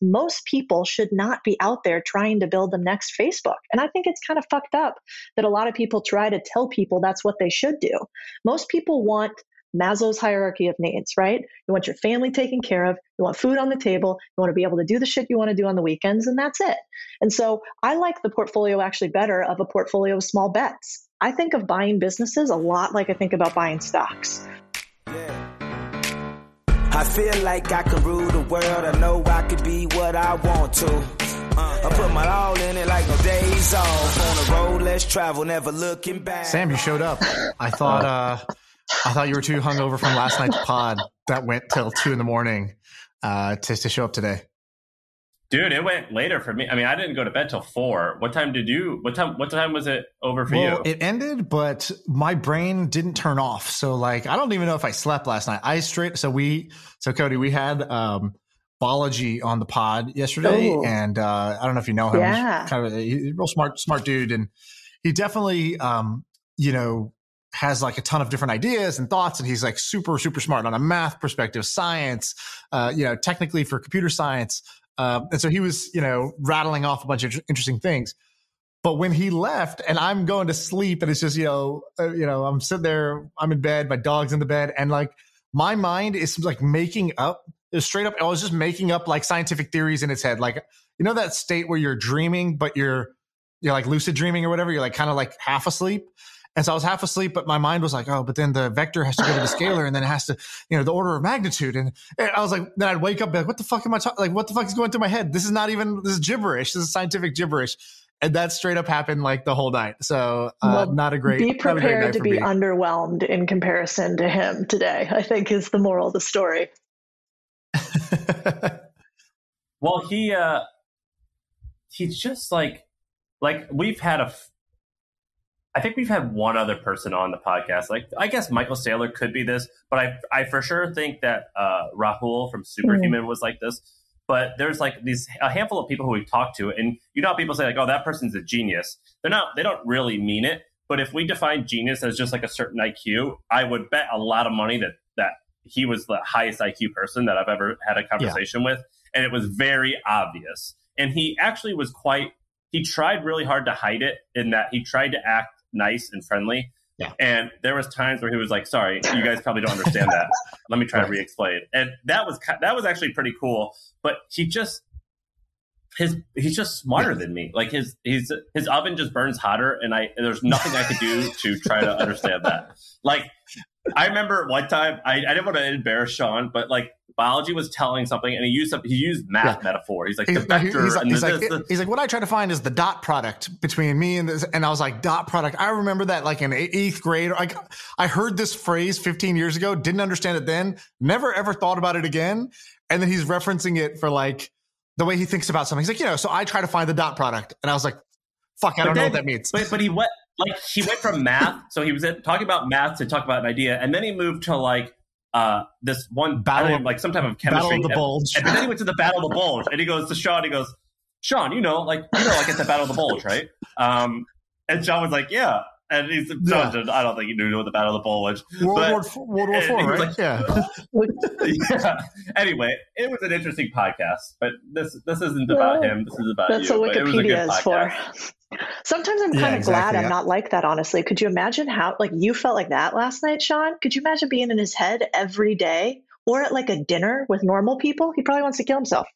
most people should not be out there trying to build the next Facebook. And I think it's kind of fucked up that a lot of people try to tell people that's what they should do. Most people want Maslow's hierarchy of needs, right? You want your family taken care of, you want food on the table, you want to be able to do the shit you want to do on the weekends, and that's it. And so I like the portfolio actually better of a portfolio of small bets. I think of buying businesses a lot like I think about buying stocks. I feel like I can rule the world. I know I could be what I want to. Uh, I put my all in it like no days off. On the road, travel, never looking back. Sam, you showed up. I thought uh, I thought you were too hungover from last night's pod that went till two in the morning uh, to to show up today. Dude, it went later for me. I mean, I didn't go to bed till four. What time did you? What time? What time was it over for well, you? It ended, but my brain didn't turn off. So, like, I don't even know if I slept last night. I straight. So we. So Codie, we had um, Balaji on the pod yesterday, Ooh. and uh, I don't know if you know him. Yeah. He's kind of a, he's a real smart, smart dude, and he definitely, um, you know, has like a ton of different ideas and thoughts and he's like super super smart on a math perspective science uh, you know technically for computer science um, and so he was, you know, rattling off a bunch of interesting things. But when he left, and I'm going to sleep, and it's just, you know, uh, you know, I'm sitting there, I'm in bed, my dog's in the bed, and like my mind is like making up, straight up. I was just making up like scientific theories in its head, like you know that state where you're dreaming, but you're you're like lucid dreaming or whatever. You're like kind of like half asleep. And so I was half asleep, but my mind was like, oh, but then the vector has to go to the scalar and then it has to, you know, the order of magnitude. And, and I was like, then I'd wake up like, what the fuck am I talking? Like, what the fuck is going through my head? This is not even, this is gibberish. This is scientific gibberish. And that straight up happened like the whole night. So uh, well, not a great. Be prepared to be me. underwhelmed in comparison to him today. I think is the moral of the story. well, he uh, he's just like like we've had a I think we've had one other person on the podcast. Like, I guess Michael Saylor could be this, but I, I for sure think that uh, Rahul from Superhuman mm. was like this. But there's like these a handful of people who we've talked to, and you know, how people say like, "Oh, that person's a genius." They're not. They don't really mean it. But if we define genius as just like a certain IQ, I would bet a lot of money that that he was the highest IQ person that I've ever had a conversation yeah. with, and it was very obvious. And he actually was quite. He tried really hard to hide it in that he tried to act nice and friendly. Yeah. And there was times where he was like, "Sorry, you guys probably don't understand that. Let me try right. to re-explain." And that was that was actually pretty cool. But he just his he's just smarter yeah. than me. Like his his his oven just burns hotter, and I there's nothing I could do to try to understand that. Like I remember one time I, I didn't want to embarrass Shaan, but like Balaji was telling something and he used he used math yeah. metaphor. He's like he's, the vector. He's, like, he's, like, the, he's like, what I try to find is the dot product between me and this. And I was like, dot product. I remember that like in eighth grade. Like I heard this phrase 15 years ago, didn't understand it then, never ever thought about it again. And then he's referencing it for like the way he thinks about something. He's like, you know, so I try to find the dot product. And I was like, fuck, I don't then, know what that means. But, but he went like he went from math. So he was talking about math to talk about an idea. And then he moved to like uh, this one battle, of, like some type of chemistry. Battle of the bulge. And, and, then he went to the battle of the bulge, and he goes to Shaan. He goes, Shaan, you know, like you know, like it's the battle of the bulge, right? Um, and Shaan was like, yeah. And he's Shaan, yeah. I don't think he knew what the battle of the bulge. World but, War Four, World War Four, right? Like, yeah. yeah. Anyway, it was an interesting podcast, but this this isn't about well, him. This is about that's you. what Wikipedia is for. Sometimes I'm kind yeah, of exactly, glad I'm not like that, honestly. Could you imagine how, like, you felt like that last night, Shaan? Could you imagine being in his head every day or at like a dinner with normal people? He probably wants to kill himself.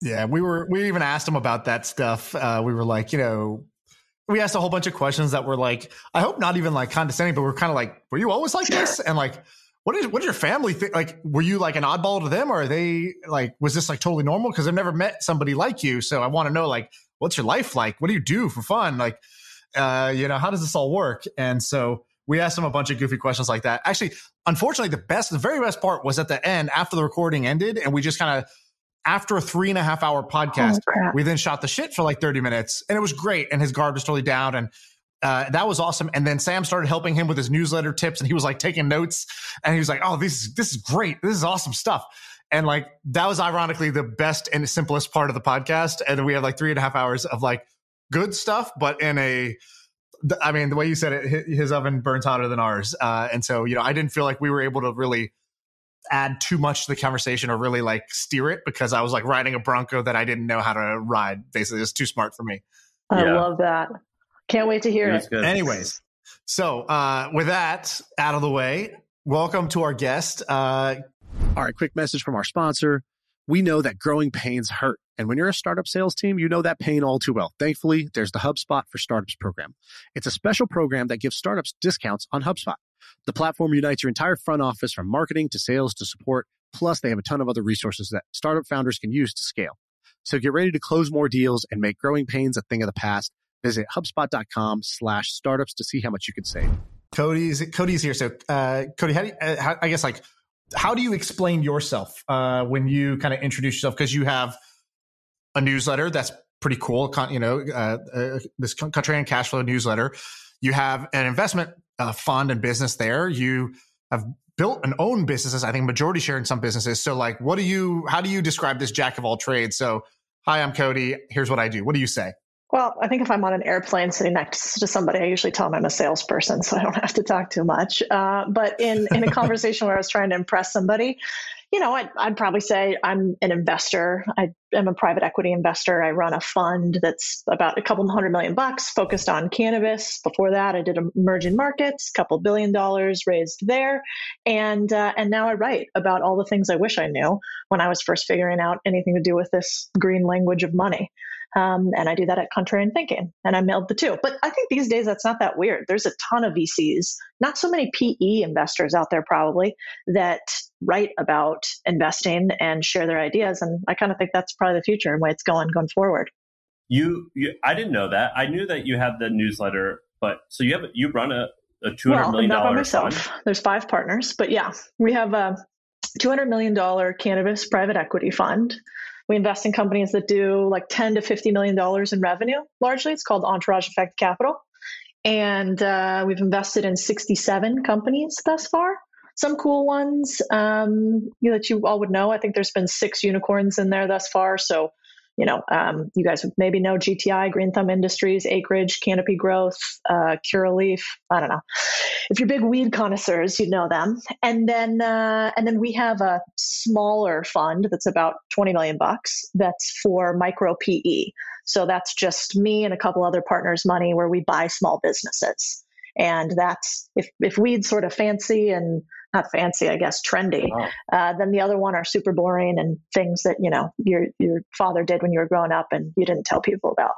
Yeah, we were, we even asked him about that stuff. Uh, we were like, you know, we asked a whole bunch of questions that were like, I hope not even like condescending, but we're kind of like, were you always like this? And like, what is what did your family think? Like, were you like an oddball to them, or are they like, was this like totally normal? Because I've never met somebody like you, so I want to know like, what's your life like? What do you do for fun? Like, uh, you know, how does this all work? And so we asked him a bunch of goofy questions like that. Actually, unfortunately, the best, the very best part was at the end after the recording ended, and we just kind of after a three and a half hour podcast, oh, we then shot the shit for like 30 minutes and it was great. And his guard was totally down. And uh, that was awesome. And then Sam started helping him with his newsletter tips and he was like taking notes and he was like, Oh, this is, this is great. This is awesome stuff. And like that was ironically the best and simplest part of the podcast. And we had like three and a half hours of like good stuff, but in a, I mean, the way you said it, his oven burns hotter than ours. Uh, and so, you know, I didn't feel like we were able to really add too much to the conversation or really like steer it because I was like riding a Bronco that I didn't know how to ride. Basically, it's too smart for me. I yeah. love that. Can't wait to hear it. it. Anyways, so uh, with that out of the way, welcome to our guest. Uh, All right, quick message from our sponsor. We know that growing pains hurt. And when you're a startup sales team, you know that pain all too well. Thankfully, there's the HubSpot for Startups program. It's a special program that gives startups discounts on HubSpot. The platform unites your entire front office from marketing to sales to support. Plus, they have a ton of other resources that startup founders can use to scale. So get ready to close more deals and make growing pains a thing of the past. Visit HubSpot.com slash startups to see how much you can save. Codie's Codie's here. So, uh, Codie, how, do you, uh, how, I guess like how do you explain yourself uh, when you kind of introduce yourself? Because you have a newsletter that's pretty cool. Con, You know, uh, uh, this Contrarian Cash Flow newsletter. You have an investment uh, fund and business there. You have built and own businesses. I think majority share in some businesses. So, like, what do you? How do you describe this jack of all trades? So, hi, I'm Codie. Here's what I do. What do you say? Well, I think if I'm on an airplane sitting next to somebody, I usually tell them I'm a salesperson, so I don't have to talk too much. Uh, but in in a conversation where I was trying to impress somebody, you know, I'd, I'd, probably say I'm an investor. I am a private equity investor. I run a fund that's about a couple hundred million bucks focused on cannabis. Before that, I did emerging markets, couple billion dollars raised there, and uh, and now I write about all the things I wish I knew when I was first figuring out anything to do with this green language of money. Um, and I do that at Contrarian Thinking, and I mailed the two. But I think these days that's not that weird. There's a ton of VCs, not so many PE investors out there probably that write about investing and share their ideas. And I kind of think that's probably the future and way it's going going forward. You, you, I didn't know that. I knew that you have the newsletter, but so you have you run a a two hundred well, million dollar myself. Fund. There's five partners, but yeah, we have a two hundred million dollar cannabis private equity fund. We invest in companies that do like 10 to 50 million dollars in revenue. Largely, it's called Entourage Effect Capital, and uh, we've invested in 67 companies thus far. Some cool ones um, that you all would know. I think there's been six unicorns in there thus far. So you know, um, you guys maybe know GTI, Green Thumb Industries, Acreage, Canopy Growth, uh, Curaleaf. I don't know. If you're big weed connoisseurs, you know them. And then, uh, and then we have a smaller fund that's about 20 million bucks. That's for micro PE. So that's just me and a couple other partners' money where we buy small businesses. And that's if if weed's sort of fancy and not fancy, I guess, trendy. Wow. Uh, then the other one are super boring and things that you know your your father did when you were growing up and you didn't tell people about.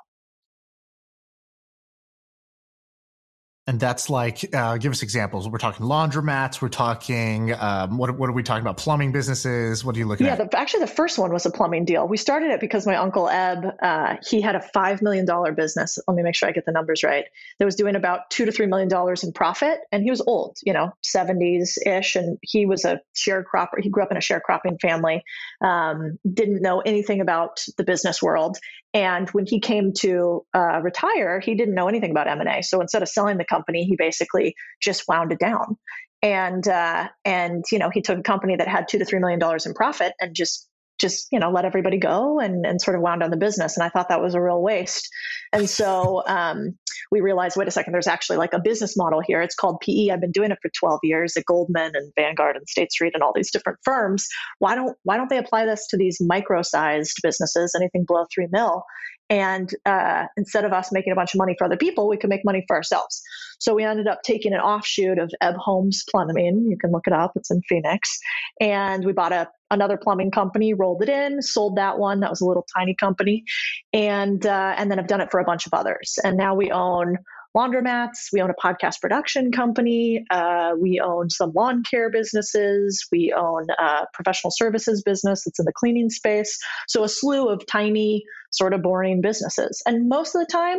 And that's like, uh, give us examples. We're talking laundromats. We're talking, um, what, what are we talking about? Plumbing businesses. What are you looking yeah, at? Yeah, actually, the first one was a plumbing deal. We started it because my uncle Eb, uh, he had a $5 million business. Let me make sure I get the numbers right. That was doing about two to $3 million in profit. And he was old, you know, 70s ish. And he was a sharecropper. He grew up in a sharecropping family, um, didn't know anything about the business world. And when he came to uh, retire, he didn't know anything about M&A. So instead of selling the company, he basically just wound it down. And uh, and you know he took a company that had two to three million dollars in profit and just just you know let everybody go and and sort of wound down the business. And I thought that was a real waste. And so um, we realized, wait a second, there's actually like a business model here. It's called PE. I've been doing it for 12 years at Goldman and Vanguard and State Street and all these different firms. Why don't why don't they apply this to these micro-sized businesses, anything below three mil? And uh, instead of us making a bunch of money for other people, we could make money for ourselves. So we ended up taking an offshoot of Ebb Homes Plumbing. You can look it up; it's in Phoenix. And we bought a another plumbing company, rolled it in, sold that one. That was a little tiny company, and uh, and then I've done it for a bunch of others. And now we own laundromats. We own a podcast production company. Uh, we own some lawn care businesses. We own a professional services business that's in the cleaning space. So a slew of tiny, sort of boring businesses. And most of the time,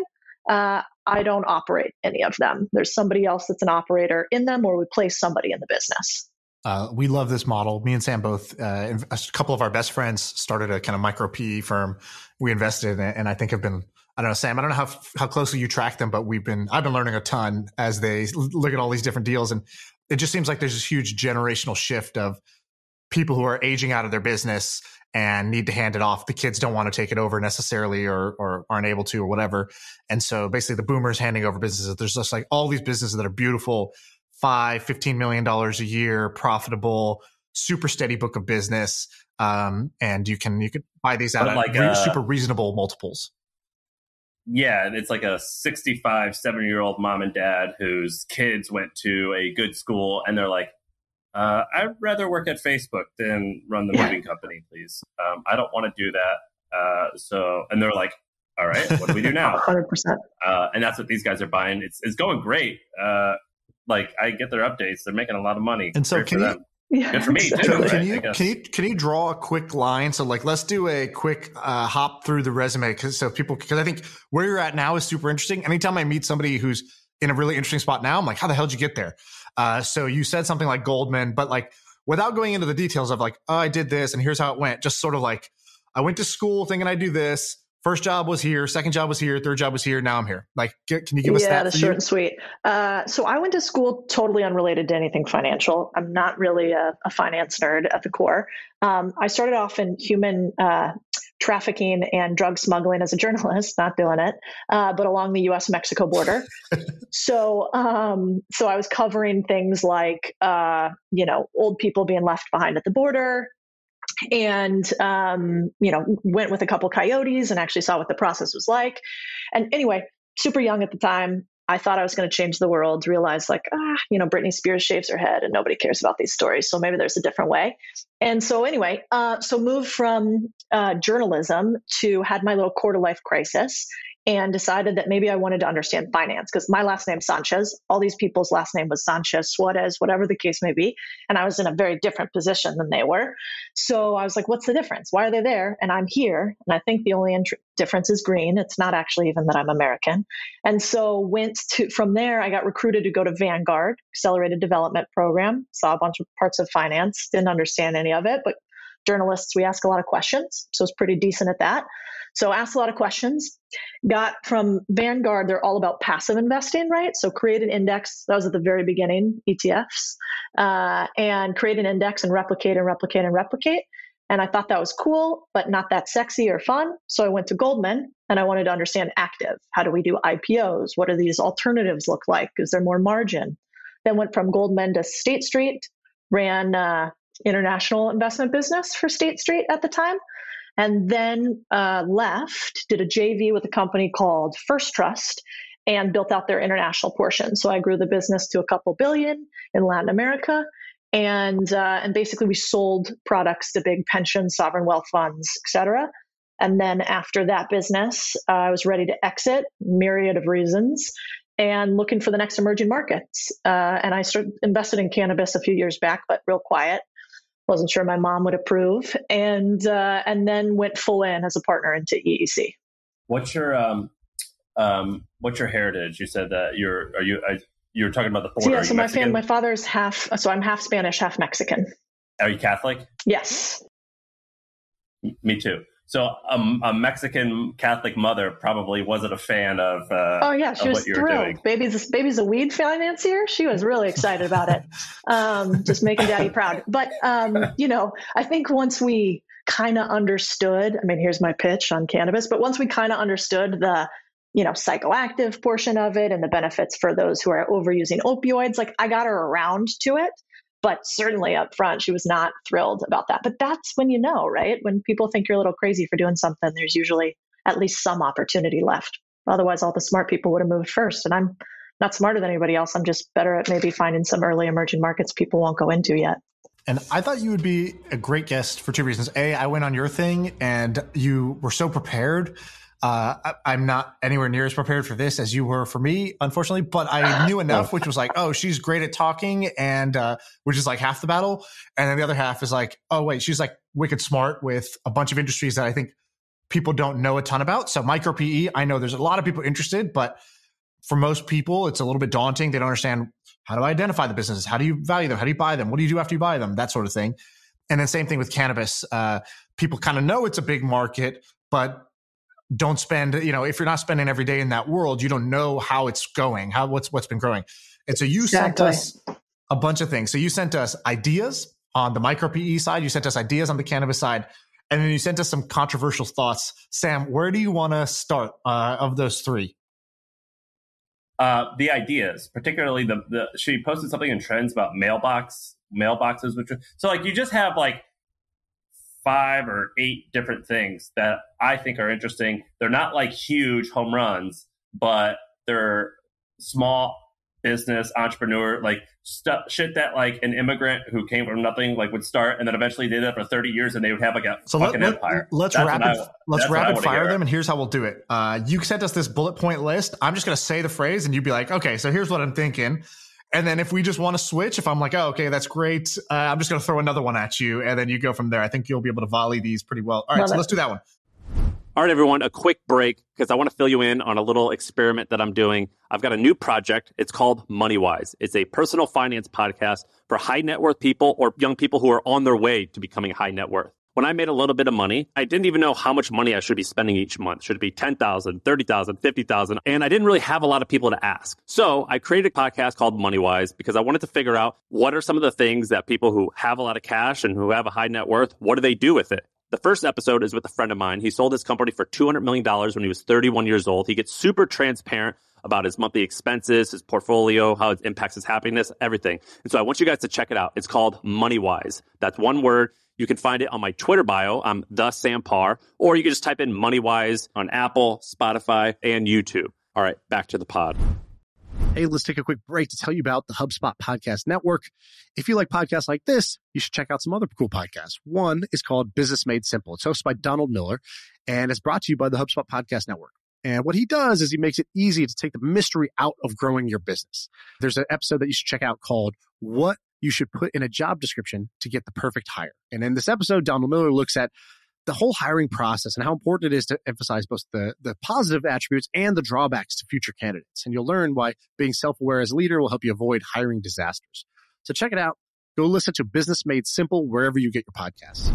uh, I don't operate any of them. There's somebody else that's an operator in them, or we place somebody in the business. Uh, we love this model. Me and Sam both, uh, a couple of our best friends started a kind of micro PE firm. We invested in it, and I think have been. I don't know, Sam. I don't know how how closely you track them, but we've been. I've been learning a ton as they look at all these different deals, and it just seems like there's this huge generational shift of people who are aging out of their business and need to hand it off. The kids don't want to take it over necessarily, or or aren't able to, or whatever. And so basically, the boomers handing over businesses. There's just like all these businesses that are beautiful five, $15 million a year, profitable, super steady book of business, um, and you can you can buy these out But at like, re- uh, super reasonable multiples. Yeah, it's like a 65, 70 year old mom and dad whose kids went to a good school and they're like, uh, I'd rather work at Facebook than run the Yeah. moving company, please. Um, I don't want to do that. Uh, so, and they're like, all right, what do we do now? 100%. Uh, and that's what these guys are buying. It's, it's going great. Like I get their updates. They're making a lot of money. And so Great can for you- them. Yeah, Good for me, too. exactly. Joe, right, can you can you can you draw a quick line? So like, let's do a quick uh, hop through the resume because so people because I think where you're at now is super interesting. Anytime I meet somebody who's in a really interesting spot now, I'm like, how the hell did you get there? Uh, so you said something like Goldman, but like without going into the details of like, oh, I did this and here's how it went. Just sort of like, I went to school thinking I do this. First job was here. Second job was here. Third job was here. Now I'm here. Like, can you give us yeah, that? for short you? and sweet. Uh, so I went to school totally unrelated to anything financial. I'm not really a, a finance nerd at the core. Um, I started off in human uh, trafficking and drug smuggling as a journalist, not doing it, uh, but along the U.S. Mexico border. so, um, so I was covering things like, uh, you know, old people being left behind at the border, and um, you know went with a couple coyotes and actually saw what the process was like. And anyway super young at the time i thought i was going to change the world realized like ah you know britney spears shaves her head and nobody cares about these stories so maybe there's a different way. And so anyway uh, so moved from uh, journalism to had my little quarter life crisis and decided that maybe I wanted to understand finance because my last name's Sanchez. All these people's last name was Sanchez, Suarez, whatever the case may be. And I was in a very different position than they were. So I was like, what's the difference? Why are they there? And I'm here. And I think the only int- difference is green. It's not actually even that I'm American. And so went to, from there, I got recruited to go to Vanguard, Accelerated Development Program, saw a bunch of parts of finance, didn't understand any of it, but journalists, we ask a lot of questions. So it's pretty decent at that. So asked a lot of questions. Got from Vanguard, they're all about passive investing, right? So create an index. That was at the very beginning, ETFs, uh, and create an index and replicate and replicate and replicate. And I thought that was cool, but not that sexy or fun. So I went to Goldman and I wanted to understand active. How do we do IPOs? What do these alternatives look like? Is there more margin? Then went from Goldman to State Street, ran uh, international investment business for State Street at the time and then uh, left, did a JV with a company called First Trust and built out their international portion. So I grew the business to a couple billion in Latin America. And, uh, and basically, we sold products to big pensions, sovereign wealth funds, et cetera. And then after that business, uh, I was ready to exit, myriad of reasons, and looking for the next emerging markets. Uh, and I started invested in cannabis a few years back, but real quiet wasn't sure my mom would approve and uh, and then went full in as a partner into EEC. What's your um um what's your heritage? You said that you're are you I, you were talking about the border. yeah, so my Mexican? fam- my father's half so I'm half Spanish, half Mexican. Are you Catholic? Yes. Me too. So um, a Mexican Catholic mother probably wasn't a fan of. Uh, Oh yeah, she was what you were thrilled. Baby's baby's a weed financier. She was really excited about it. Um, just making daddy proud. But um, you know, I think once we kind of understood, I mean, here's my pitch on cannabis, but once we kind of understood the you know psychoactive portion of it and the benefits for those who are overusing opioids, like I got her around to it. But certainly up front, she was not thrilled about that. But that's when you know, right? When people think you're a little crazy for doing something, there's usually at least some opportunity left. Otherwise, all the smart people would have moved first. And I'm not smarter than anybody else. I'm just better at maybe finding some early emerging markets people won't go into yet. And I thought you would be a great guest for two reasons. A, I went on your thing and you were so prepared. Uh, I, I'm not anywhere near as prepared for this as you were for me, unfortunately, but I knew enough, which was like, oh, she's great at talking, and uh, which is like half the battle. And then the other half is like, oh, wait, she's like wicked smart with a bunch of industries that I think people don't know a ton about. So micro PE, I know there's a lot of people interested, but for most people, it's a little bit daunting. They don't understand how do I identify the businesses, how do you value them, how do you buy them, what do you do after you buy them, that sort of thing. And then same thing with cannabis. Uh, people kind of know it's a big market, but don't spend. You know, if you're not spending every day in that world, you don't know how it's going, how what's what's been growing. And so you Exactly. sent us a bunch of things. So you sent us ideas on the micro PE side, you sent us ideas on the cannabis side, and then you sent us some controversial thoughts. Sam, where do you want to start uh, of those three? Uh, the ideas, particularly the, the she posted something in trends about mailbox mailboxes, which so like you just have like five or eight different things that I think are interesting. They're not like huge home runs, but they're small business entrepreneur like stuff shit that like an immigrant who came from nothing like would start and then eventually did that for 30 years and they would have like a so fucking let, empire. let's that's rapid I, let's rapid fire them and here's how we'll do it. Uh, you sent us this bullet point list. I'm just going to say the phrase and you'd be like okay so here's what i'm thinking and then if we just want to switch if i'm like oh okay that's great uh, i'm just going to throw another one at you and then you go from there i think you'll be able to volley these pretty well all right Love so it. let's do that one all right, everyone, a quick break because I want to fill you in on a little experiment that I'm doing. I've got a new project. It's called MoneyWise. It's a personal finance podcast for high net worth people or young people who are on their way to becoming high net worth. When I made a little bit of money, I didn't even know how much money I should be spending each month. Should it be 10,000, 30,000, 50,000? And I didn't really have a lot of people to ask. So I created a podcast called MoneyWise because I wanted to figure out what are some of the things that people who have a lot of cash and who have a high net worth, what do they do with it? The first episode is with a friend of mine. He sold his company for $200 million when he was 31 years old. He gets super transparent about his monthly expenses, his portfolio, how it impacts his happiness, everything. And so I want you guys to check it out. It's called MoneyWise. That's one word. You can find it on my Twitter bio. I'm the Sam Parr, or you can just type in MoneyWise on Apple, Spotify, and YouTube. All right, back to the pod. Hey, let's take a quick break to tell you about the HubSpot Podcast Network. If you like podcasts like this, you should check out some other cool podcasts. One is called Business Made Simple. It's hosted by Donald Miller and it's brought to you by the HubSpot Podcast Network. And what he does is he makes it easy to take the mystery out of growing your business. There's an episode that you should check out called What You Should Put in a Job Description to Get the Perfect Hire. And in this episode, Donald Miller looks at the whole hiring process and how important it is to emphasize both the, the positive attributes and the drawbacks to future candidates. And you'll learn why being self aware as a leader will help you avoid hiring disasters. So check it out. Go listen to Business Made Simple wherever you get your podcasts.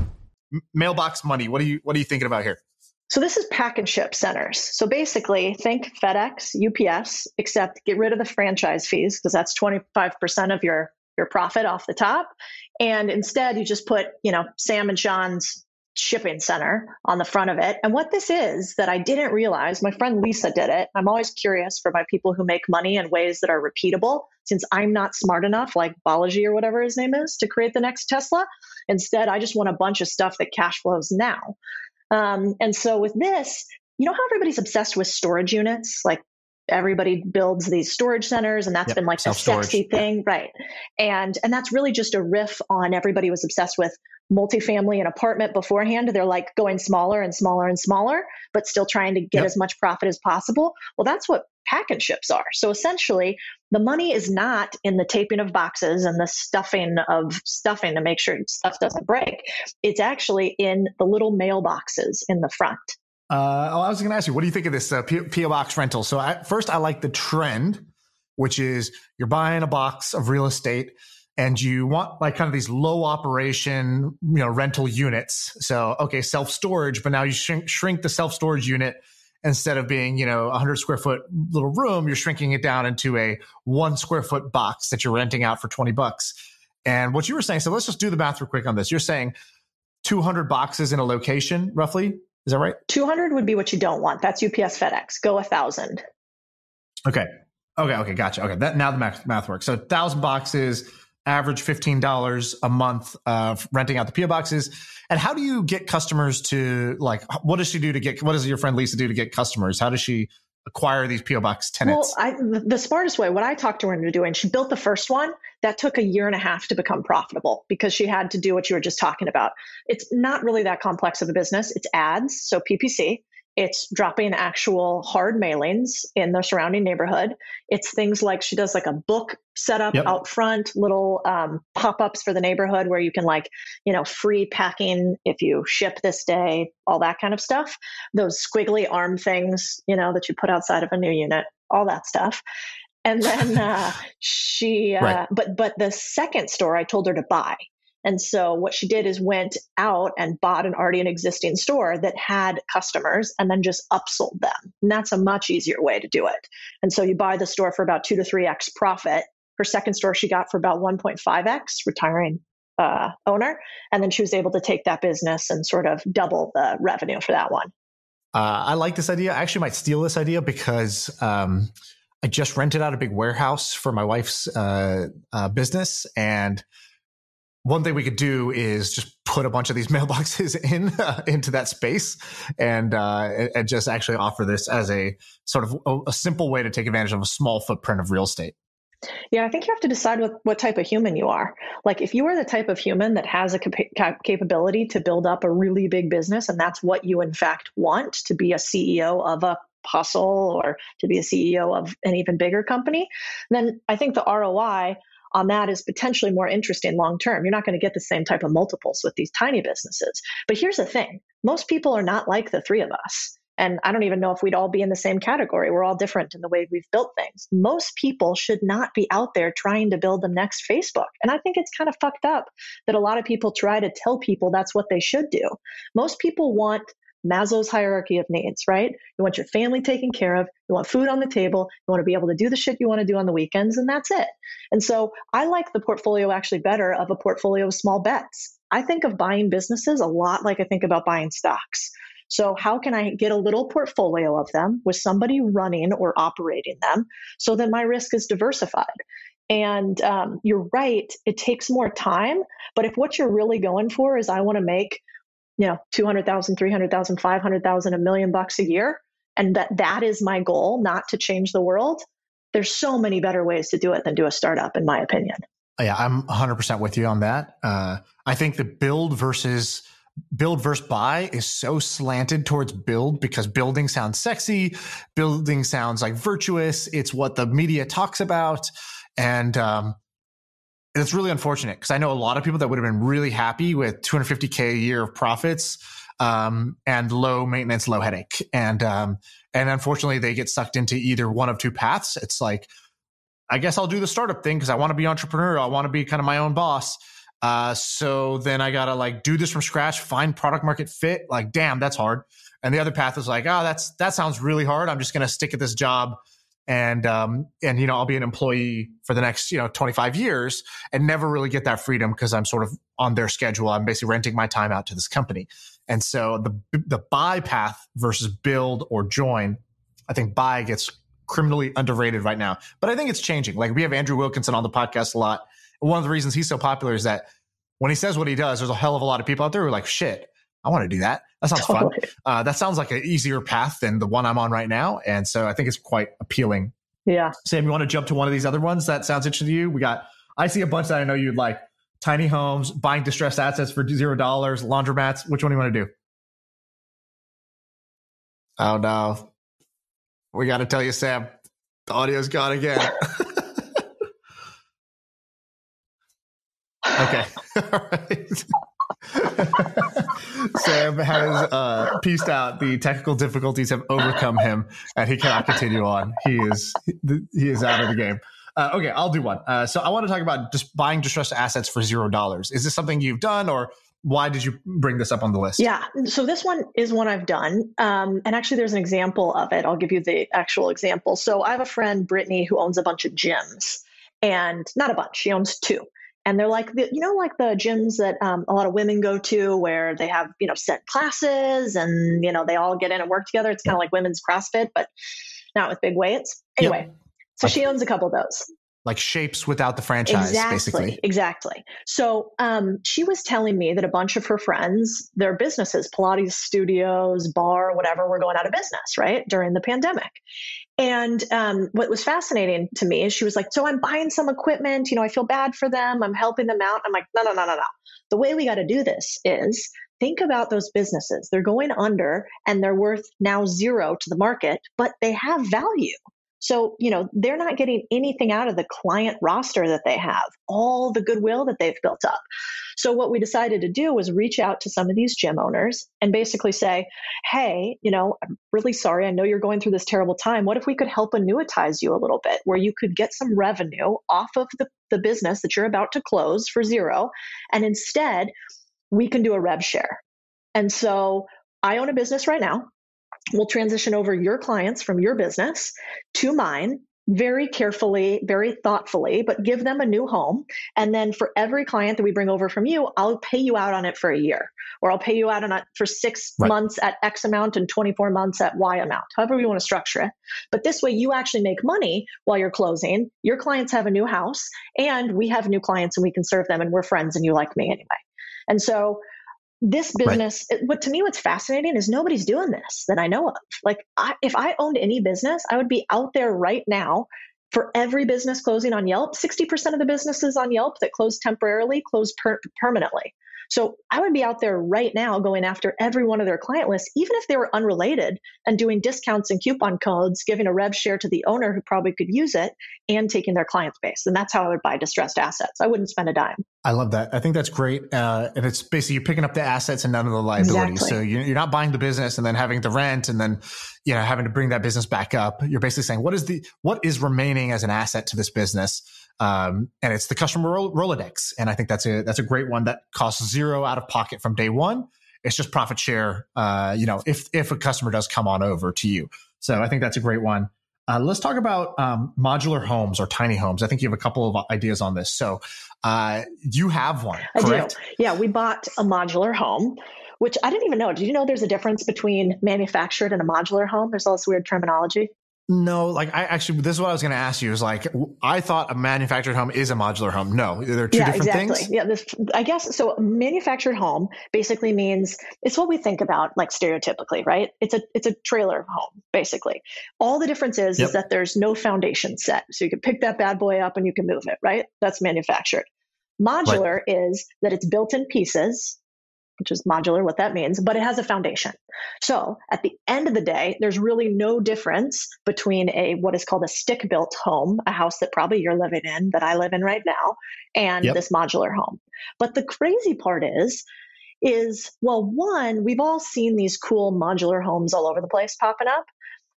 Mailbox money. What are you What are you thinking about here? So this is pack and ship centers. So basically, think FedEx, UPS, except get rid of the franchise fees because that's twenty five percent of your your profit off the top, and instead you just put you know Sam and Shaan's shipping center on the front of it. And what this is that I didn't realize, my friend Lisa did it. I'm always curious for my people who make money in ways that are repeatable, since I'm not smart enough, like Balaji or whatever his name is, to create the next Tesla. Instead, I just want a bunch of stuff that cash flows now. Um, and so with this, you know how everybody's obsessed with storage units? Like everybody builds these storage centers and that's yep, been like the sexy thing right. And and that's really just a riff on everybody was obsessed with multifamily and apartment beforehand. They're like going smaller and smaller and smaller but still trying to get yep. as much profit as possible. Well that's what pack and ships are. So essentially the money is not in the taping of boxes and the stuffing of stuffing to make sure stuff doesn't break. It's actually in the little mailboxes in the front uh, oh, I was going to ask you, what do you think of this uh, PO box rental? So, I, first, I like the trend, which is you're buying a box of real estate and you want like kind of these low operation, you know, rental units. So, okay, self storage, but now you shrink, shrink the self storage unit instead of being, you know, a 100 square foot little room, you're shrinking it down into a one square foot box that you're renting out for 20 bucks. And what you were saying, so let's just do the math real quick on this. You're saying 200 boxes in a location, roughly. Is that right? 200 would be what you don't want. That's UPS FedEx. Go a thousand. Okay. Okay. Okay. Gotcha. Okay. That now the math, math works. So thousand boxes, average $15 a month of renting out the PO boxes. And how do you get customers to like, what does she do to get, what does your friend Lisa do to get customers? How does she acquire these PO box tenants? Well, I, the smartest way, what I talked to her into doing, she built the first one. That took a year and a half to become profitable because she had to do what you were just talking about. It's not really that complex of a business. It's ads, so PPC. It's dropping actual hard mailings in the surrounding neighborhood. It's things like she does like a book setup yep. out front, little um, pop ups for the neighborhood where you can like, you know, free packing if you ship this day, all that kind of stuff. Those squiggly arm things, you know, that you put outside of a new unit, all that stuff. And then uh, she, uh, right. but but the second store I told her to buy and so what she did is went out and bought an already an existing store that had customers and then just upsold them. And that's a much easier way to do it. And so you buy the store for about two to three X profit. Her second store she got for about 1.5X, retiring uh, owner. And then she was able to take that business and sort of double the revenue for that one. Uh, I like this idea. I actually might steal this idea because um, I just rented out a big warehouse for my wife's uh, uh business. And one thing we could do is just put a bunch of these mailboxes in uh, into that space and uh, and just actually offer this as a sort of a, a, simple way to take advantage of a small footprint of real estate. Yeah, I think you have to decide what, what type of human you are. Like, if you are the type of human that has a cap- capability to build up a really big business, and that's what you in fact want to be a CEO of a hustle or to be a CEO of an even bigger company, then I think the ROI on that is potentially more interesting long term. You're not going to get the same type of multiples with these tiny businesses. But here's the thing most people are not like the three of us. And I don't even know if we'd all be in the same category. We're all different in the way we've built things. Most people should not be out there trying to build the next Facebook. And I think it's kind of fucked up that a lot of people try to tell people that's what they should do. Most people want Maslow's hierarchy of needs, right? You want your family taken care of, you want food on the table, you want to be able to do the shit you want to do on the weekends, and that's it. And so I like the portfolio actually better of a portfolio of small bets. I think of buying businesses a lot like I think about buying stocks. So, how can I get a little portfolio of them with somebody running or operating them so that my risk is diversified? And um, you're right, it takes more time. But if what you're really going for is, I want to make you know 200,000 300,000 500,000 a million bucks a year. And that that is my goal not to change the world. There's so many better ways to do it than do a startup in my opinion. Yeah i'm 100% with you on that. Uh, i think the build versus build versus buy is so slanted towards build because building sounds sexy building sounds like virtuous. It's what the media talks about. And um, it's really unfortunate because I know a lot of people that would have been really happy with 250k a year of profits um, and low maintenance, low headache, and um, and unfortunately they get sucked into either one of two paths. It's like, I guess I'll do the startup thing because I want to be entrepreneurial. I want to be kind of my own boss. Uh, so then I gotta like do this from scratch, find product market fit. Like, damn, that's hard. And the other path is like, oh, that's that sounds really hard. I'm just gonna stick at this job and um, and you know I'll be an employee for the next you know 25 years and never really get that freedom because I'm sort of on their schedule. I'm basically renting my time out to this company, and so the the buy path versus build or join, I think buy gets criminally underrated right now, but I think it's changing. Like we have Andrew Wilkinson on the podcast a lot. One of the reasons he's so popular is that when he says what he does, there's a hell of a lot of people out there who are like, shit, I want to do that. That sounds fun. Uh, that sounds like an easier path than the one I'm on right now. And so I think it's quite appealing. Yeah. Sam, you want to jump to one of these other ones that sounds interesting to you? We got, I see a bunch that I know you'd like tiny homes, buying distressed assets for zero dollars, laundromats. Which one do you want to do? Oh no. We got to tell you, Sam, the audio's gone again. okay. All right. Sam has uh, pieced out. The technical difficulties have overcome him, and he cannot continue on. He is he is out of the game. Uh, okay, I'll do one. Uh, so I want to talk about just buying distressed assets for zero dollars. Is this something you've done, or why did you bring this up on the list? Yeah, so this one is one I've done, um, and actually, there's an example of it. I'll give you the actual example. So I have a friend, Brittany, who owns a bunch of gyms, and not a bunch. She owns two and they're like the, you know like the gyms that um, a lot of women go to where they have you know set classes and you know they all get in and work together. It's kind of like women's crossfit but not with big weights. Anyway yep. so she owns a couple of those. Like shapes without the franchise exactly, basically. exactly. So um, she was telling me that a bunch of her friends their businesses pilates studios barre whatever were going out of business right during the pandemic and um, what was fascinating to me is she was like, So I'm buying some equipment. You know, I feel bad for them. I'm helping them out. I'm like, No, no, no, no, no. The way we got to do this is think about those businesses. They're going under and they're worth now zero to the market, but they have value. So, you know, they're not getting anything out of the client roster that they have, all the goodwill that they've built up. So, what we decided to do was reach out to some of these gym owners and basically say, hey, you know, I'm really sorry. I know you're going through this terrible time. What if we could help annuitize you a little bit where you could get some revenue off of the, the business that you're about to close for zero? And instead, we can do a rev share. And so, I own a business right now we'll transition over your clients from your business to mine very carefully, very thoughtfully, but give them a new home. And then for every client that we bring over from you, I'll pay you out on it for a year, or I'll pay you out on it for six right. months at X amount and 24 months at Y amount, however you want to structure it. But this way, you actually make money while you're closing. Your clients have a new house, and we have new clients and we can serve them, and we're friends and you like me anyway. And so this business right. what to me what's fascinating is nobody's doing this that i know of. Like I, if i owned any business i would be out there right now for every business closing on yelp. 60% of the businesses on yelp that close temporarily close per- permanently so I would be out there right now going after every one of their client lists, even if they were unrelated, and doing discounts and coupon codes, giving a rev share to the owner who probably could use it, and taking their client base. And that's how I would buy distressed assets. I wouldn't spend a dime. I love that. I think that's great. Uh, and it's basically you're picking up the assets and none of the liabilities. Exactly. So you're not buying the business and then having to rent and then you know having to bring that business back up. You're basically saying what is the what is remaining as an asset to this business um, and it's the customer Rolodex. And I think that's a that's a great one that costs zero out of pocket from day one. It's just profit share. Uh, you know, if if a customer does come on over to you, so I think that's a great one. Uh, let's talk about um, modular homes or tiny homes. I think you have a couple of ideas on this. So uh, you have one, correct? I do. Yeah, we bought a modular home, which I didn't even know. Did you know there's a difference between manufactured and a modular home? There's all this weird terminology. No, like I actually, this is what I was going to ask you. Is like I thought a manufactured home is a modular home. No, they're two yeah, different exactly. things. Yeah, this, I guess so. Manufactured home basically means it's what we think about like stereotypically, right? It's a it's a trailer home basically. All the difference is yep. is that there's no foundation set, so you can pick that bad boy up and you can move it, right? That's manufactured. Modular right. is that it's built in pieces which is modular, what that means, but it has a foundation. So at the end of the day, there's really no difference between a what is called a stick built home, a house that probably you're living in, that I live in right now, and yep. this modular home. But the crazy part is, is well, one, we've all seen these cool modular homes all over the place popping up,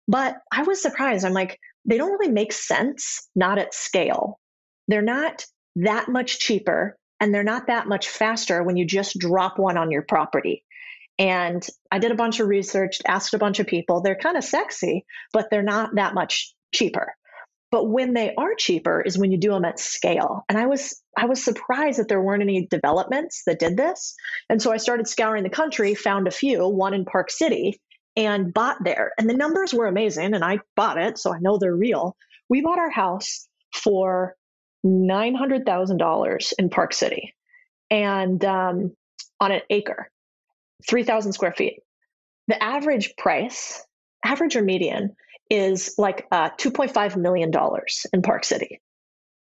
but I was surprised. I'm like, they don't really make sense, not at scale. They're not that much cheaper and they're not that much faster when you just drop one on your property. And I did a bunch of research, asked a bunch of people. They're kind of sexy, but they're not that much cheaper. But when they are cheaper is when you do them at scale. And I was I was surprised that there weren't any developments that did this. And so I started scouring the country, found a few, one in Park City, and bought there. And the numbers were amazing and I bought it, so I know they're real. We bought our house for $900,000 in Park City and um, on an acre, 3,000 square feet. The average price, average or median, is like uh, $2.5 million in Park City.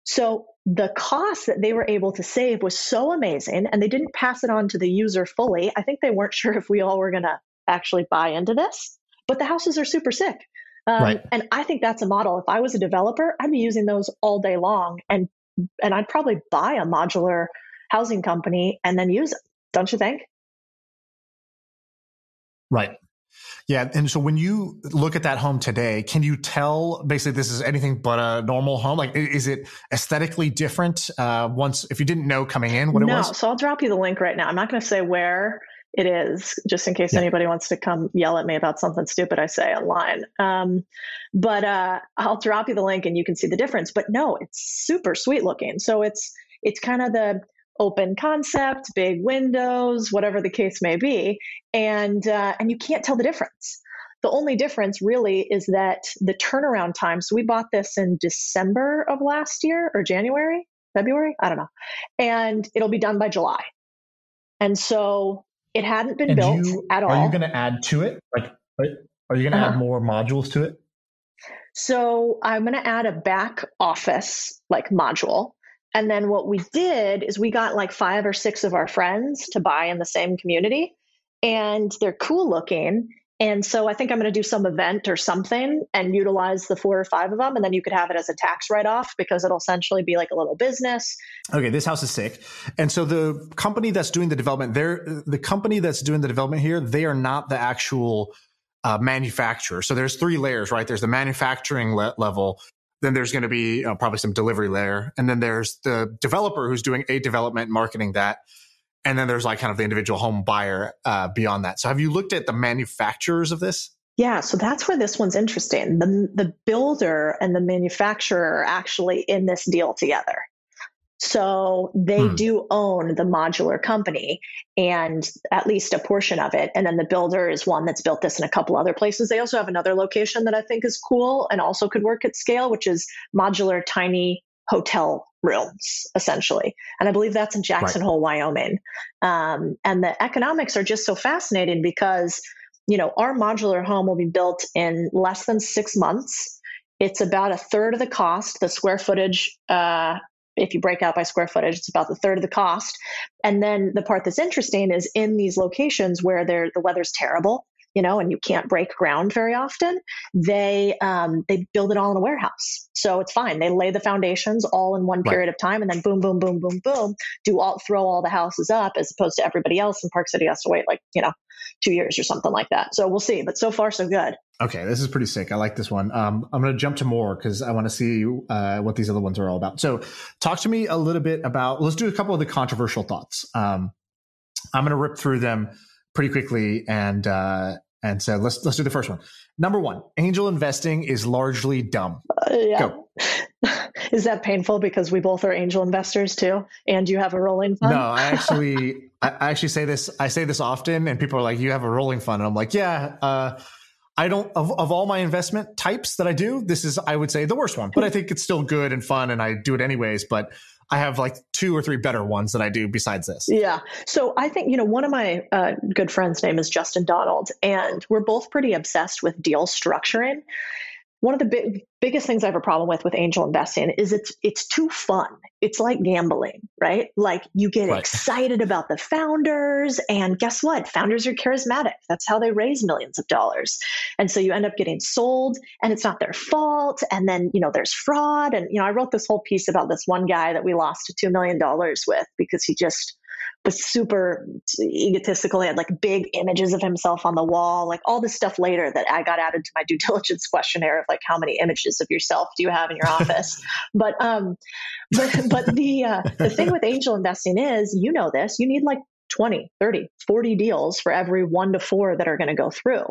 So the cost that they were able to save was so amazing, and they didn't pass it on to the user fully. I think they weren't sure if we all were going to actually buy into this, but the houses are super sick. Um, right. And I think that's a model. If I was a developer, I'd be using those all day long, and and I'd probably buy a modular housing company and then use it. Don't you think? Right. Yeah. And so when you look at that home today, can you tell basically this is anything but a normal home? Like, is it aesthetically different uh, once, if you didn't know coming in what no, it was? So I'll drop you the link right now. I'm not going to say where it is, just in case yeah. anybody wants to come yell at me about something stupid I say online. Um, but uh, I'll drop you the link and you can see the difference. But no, it's super sweet looking. So it's it's kind of the open concept, big windows, whatever the case may be, and uh, and you can't tell the difference. The only difference really is that the turnaround time. So we bought this in December of last year or January, February, I don't know, and it'll be done by July. And so it hadn't been and built you, at all. Are you going to add to it? Like, are you going to uh-huh. add more modules to it? So I'm going to add a back office like module. And then what we did is we got like five or six of our friends to buy in the same community. And they're cool looking. And so I think I'm going to do some event or something and utilize the four or five of them. And then you could have it as a tax write off because it'll essentially be like a little business. Okay, this house is sick. And so the company that's doing the development, they're the company that's doing the development here, they are not the actual uh, manufacturer. So there's three layers, right? There's the manufacturing le- level. Then there's going to be uh, probably some delivery layer. And then there's the developer who's doing a development marketing that and then there's like kind of the individual home buyer uh, beyond that. So have you looked at the manufacturers of this? Yeah, so that's where this one's interesting. The the builder and the manufacturer are actually in this deal together. So they hmm. do own the modular company and at least a portion of it. And then the builder is one that's built this in a couple other places. They also have another location that I think is cool and also could work at scale, which is modular tiny hotel rooms, essentially. And I believe that's in Jackson right. Hole, Wyoming. Um, and the economics are just so fascinating because, you know, our modular home will be built in less than six months. It's about a third of the cost. The square footage uh, if you break out by square footage, it's about the third of the cost. And then the part that's interesting is in these locations where the weather's terrible, you know, and you can't break ground very often, they um, they build it all in a warehouse. So it's fine. They lay the foundations all in one period right. of time, and then boom, boom, boom, boom, boom, do all throw all the houses up, as opposed to everybody else in Park City has to wait like you know two years or something like that. So we'll see. But so far, so good. Okay, this is pretty sick. I like this one. Um, I'm going to jump to more because I want to see uh, what these other ones are all about. So, talk to me a little bit about. Let's do a couple of the controversial thoughts. Um, I'm going to rip through them pretty quickly and uh, and so let's let's do the first one. Number one, angel investing is largely dumb. Uh, yeah. Go. is that painful because we both are angel investors too, and you have a rolling fund? No, I actually I actually say this. I say this often, and people are like, "You have a rolling fund," and I'm like, "Yeah." Uh, I don't of, of all my investment types that I do, this is I would say the worst one, but I think it's still good and fun and I do it anyways, but I have like two or three better ones that I do besides this. Yeah. So I think, you know, one of my uh, good friends' name is Justin Donald, and we're both pretty obsessed with deal structuring one of the big, biggest things I have a problem with with angel investing is it's it's too fun. It's like gambling, right? Like you get right. excited about the founders, and guess what? Founders are charismatic. That's how they raise millions of dollars, and so you end up getting sold, and it's not their fault. And then you know there's fraud, and you know I wrote this whole piece about this one guy that we lost two million dollars with because he just was super egotistical. He had like big images of himself on the wall, like all this stuff later that I got added to my due diligence questionnaire of like how many images of yourself do you have in your office? but um, but but the uh, the thing with angel investing is, you know this, you need like 20, 30, 40 deals for every one to four that are going to go through.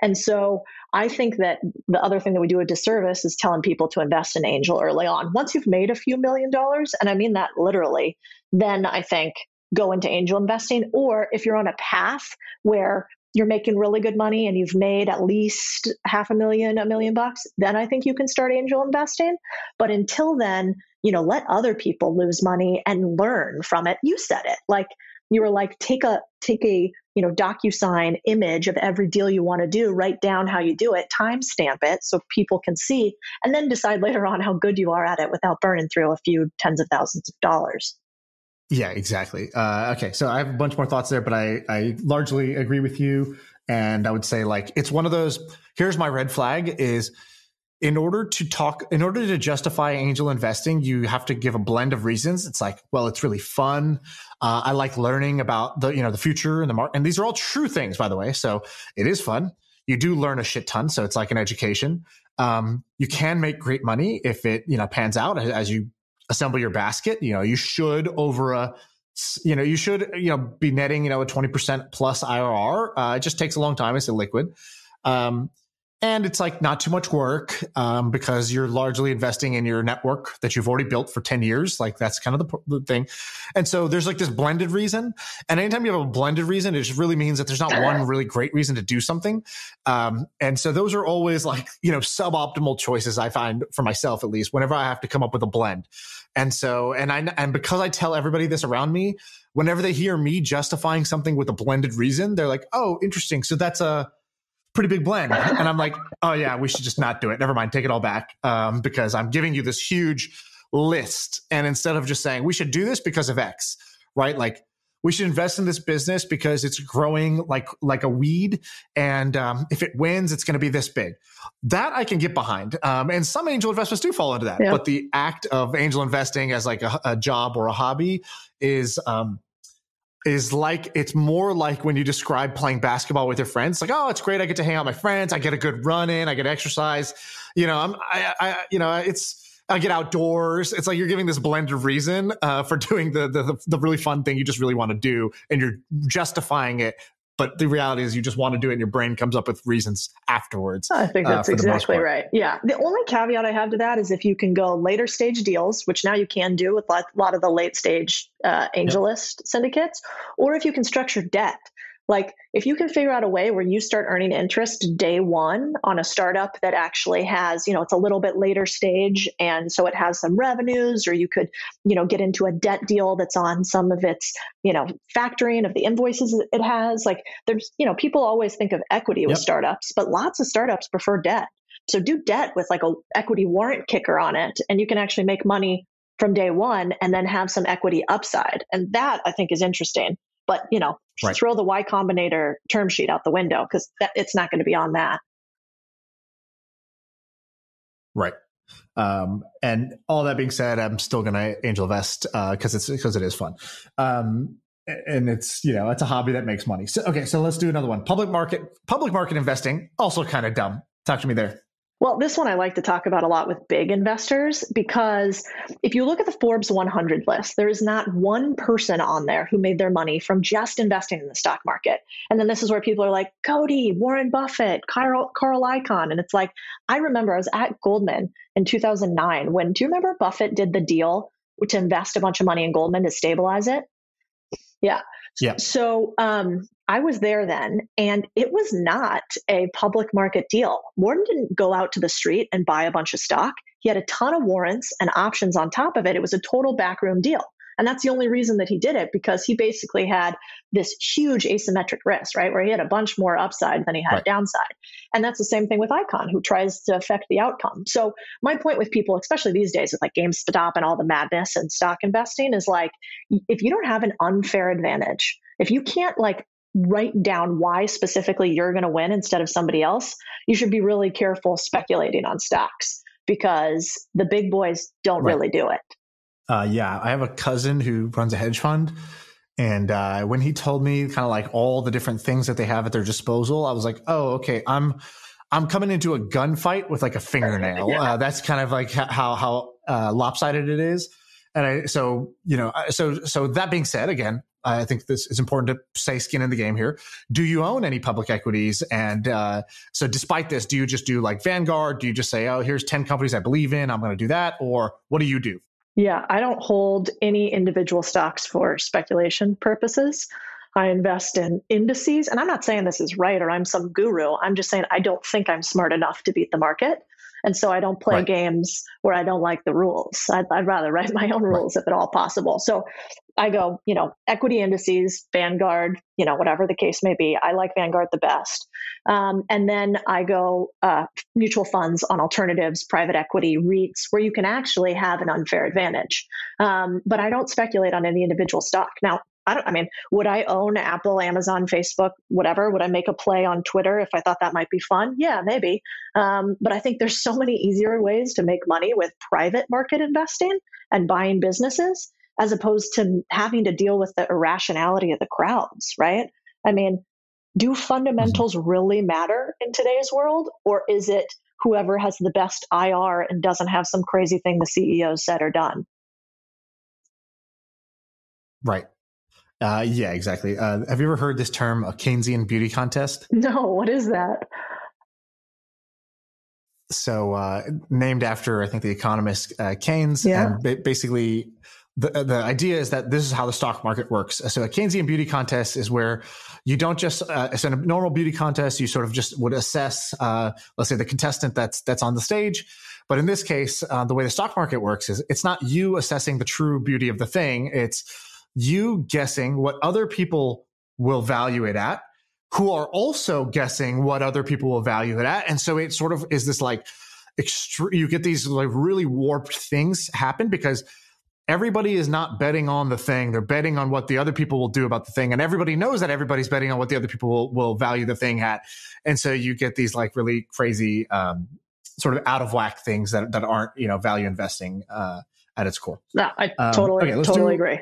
And so I think that the other thing that we do a disservice is telling people to invest in angel early on. Once you've made a few million dollars, and I mean that literally, then I think go into angel investing. Or if you're on a path where you're making really good money and you've made at least half a million, a million bucks, then I think you can start angel investing. But until then, you know, let other people lose money and learn from it. You said it. Like you were like, take a take a you know DocuSign image of every deal you want to do, write down how you do it, timestamp it so people can see, and then decide later on how good you are at it without burning through a few tens of thousands of dollars. Yeah, exactly. Uh, okay, so I have a bunch more thoughts there, but I I largely agree with you, and I would say like it's one of those. Here's my red flag: is in order to talk, in order to justify angel investing, you have to give a blend of reasons. It's like, well, it's really fun. Uh, I like learning about the you know the future and the market, and these are all true things, by the way. So it is fun. You do learn a shit ton, so it's like an education. Um, you can make great money if it you know pans out as you assemble your basket. You know, you should over a you know, you should, you know, be netting, you know, a 20% plus IRR. Uh, it just takes a long time. It's illiquid. Um, and it's like not too much work um, because you're largely investing in your network that you've already built for 10 years. Like that's kind of the, the, thing. And so there's like this blended reason. And anytime you have a blended reason it just really means that there's not one really great reason to do something. Um, and so those are always like you know suboptimal choices i find for myself at least whenever i have to come up with a blend. And so and i and because i tell everybody this around me whenever they hear me justifying something with a blended reason they're like oh interesting. So that's a pretty big blend. And I'm like, oh yeah, we should just not do it. Never mind, take it all back. Um, because I'm giving you this huge list. And instead of just saying we should do this because of X, right? Like we should invest in this business because it's growing like like a weed, and um, if it wins, it's going to be this big. That I can get behind. Um, and some angel investments do fall into that. Yeah. But the act of angel investing as like a, a job or a hobby is um, is like it's more like when you describe playing basketball with your friends. Like oh it's great. I get to hang out with my friends. I get a good run in. I get exercise. You know i'm i, I you know it's I get outdoors. It's like you're giving this blend of reason uh, for doing the, the the really fun thing you just really want to do, and you're justifying it but the reality is you just want to do it and your brain comes up with reasons afterwards. I think uh, that's most exactly right. Yeah. The only caveat I have to that is if you can go later stage deals, which now you can do with a lot, of the late stage uh, AngelList syndicates, or if you can structure debt. Like if you can figure out a way where you start earning interest day one on a startup that actually has, you know, it's a little bit later stage and so it has some revenues, or you could, you know, get into a debt deal that's on some of its, you know, factoring of the invoices it has. Like there's, you know, people always think of equity with Yep. startups, but lots of startups prefer debt. So do debt with like a equity warrant kicker on it, and you can actually make money from day one and then have some equity upside. And that I think is interesting. But you know, Right. throw the Y Combinator term sheet out the window because it's not going to be on that. Right. Um, and all that being said, I'm still gonna angel invest because it's because it is fun. Um, and it's you know it's a hobby that makes money. So okay, so let's do another one. Public market public market investing also kind of dumb. Talk to me there. Well, this one I like to talk about a lot with big investors because if you look at the Forbes 100 list, there is not one person on there who made their money from just investing in the stock market. And then this is where people are like, Codie, Warren Buffett, Carl, Carl Icahn. And it's like, I remember I was at Goldman in 2009 when, do you remember Buffett did the deal to invest a bunch of money in Goldman to stabilize it? Yeah. Yeah. So um, I was there then, and it was not a public market deal. Warren didn't go out to the street and buy a bunch of stock. He had a ton of warrants and options on top of it. It was a total backroom deal. And that's the only reason that he did it because he basically had this huge asymmetric risk, right? Where he had a bunch more upside than he had Right. downside. And that's the same thing with Icahn, who tries to affect the outcome. So my point with people, especially these days with like GameStop and all the madness and stock investing, is like if you don't have an unfair advantage, if you can't like write down why specifically you're going to win instead of somebody else, you should be really careful speculating on stocks because the big boys don't Right. really do it. Uh, yeah, I have a cousin who runs a hedge fund. And uh, when he told me kind of like all the different things that they have at their disposal, I was like, oh, okay, I'm I'm coming into a gunfight with like a fingernail. Yeah. Uh, that's kind of like how how uh, lopsided it is. And I, so you know, so so that being said, again, I think this is important to say skin in the game here. Do you own any public equities? And uh, so, despite this, do you just do like Vanguard? Do you just say, oh, here's ten companies I believe in, I'm going to do that, or what do you do? Yeah, I don't hold any individual stocks for speculation purposes. I invest in indices, and I'm not saying this is right or I'm some guru. I'm just saying I don't think I'm smart enough to beat the market. And so I don't play Right. games where I don't like the rules. I'd, I'd rather write my own rules if at all possible. So I go, you know, equity indices, Vanguard, you know, whatever the case may be. I like Vanguard the best. Um, and then I go uh, mutual funds on alternatives, private equity, REITs, where you can actually have an unfair advantage. Um, but I don't speculate on any individual stock. Now, I don't, I mean, would I own Apple, Amazon, Facebook, whatever? Would I make a play on Twitter if I thought that might be fun? Yeah, maybe. Um, but I think there's so many easier ways to make money with private market investing and buying businesses as opposed to having to deal with the irrationality of the crowds, right? I mean, do fundamentals really matter in today's world, or is it whoever has the best IR and doesn't have some crazy thing the CEO said or done? Right. Uh, yeah, exactly. Uh, have you ever heard this term, a Keynesian beauty contest? No, what is that? So, uh, named after, I think, the economist uh, Keynes. Yeah. And ba- basically, the, the idea is that this is how the stock market works. So, a Keynesian beauty contest is where you don't just, uh, it's a normal beauty contest. You sort of just would assess, uh, let's say, the contestant that's that's on the stage. But in this case, uh, the way the stock market works is it's not you assessing the true beauty of the thing. It's you guessing what other people will value it at, who are also guessing what other people will value it at. And so it sort of is this like extreme, you get these like really warped things happen because everybody is not betting on the thing. They're betting on what the other people will do about the thing. And everybody knows that everybody's betting on what the other people will, will value the thing at. And so you get these like really crazy, um, sort of out of whack things that, that aren't, you know, value investing, uh, at its core. No, I Um, totally, okay, totally do- agree.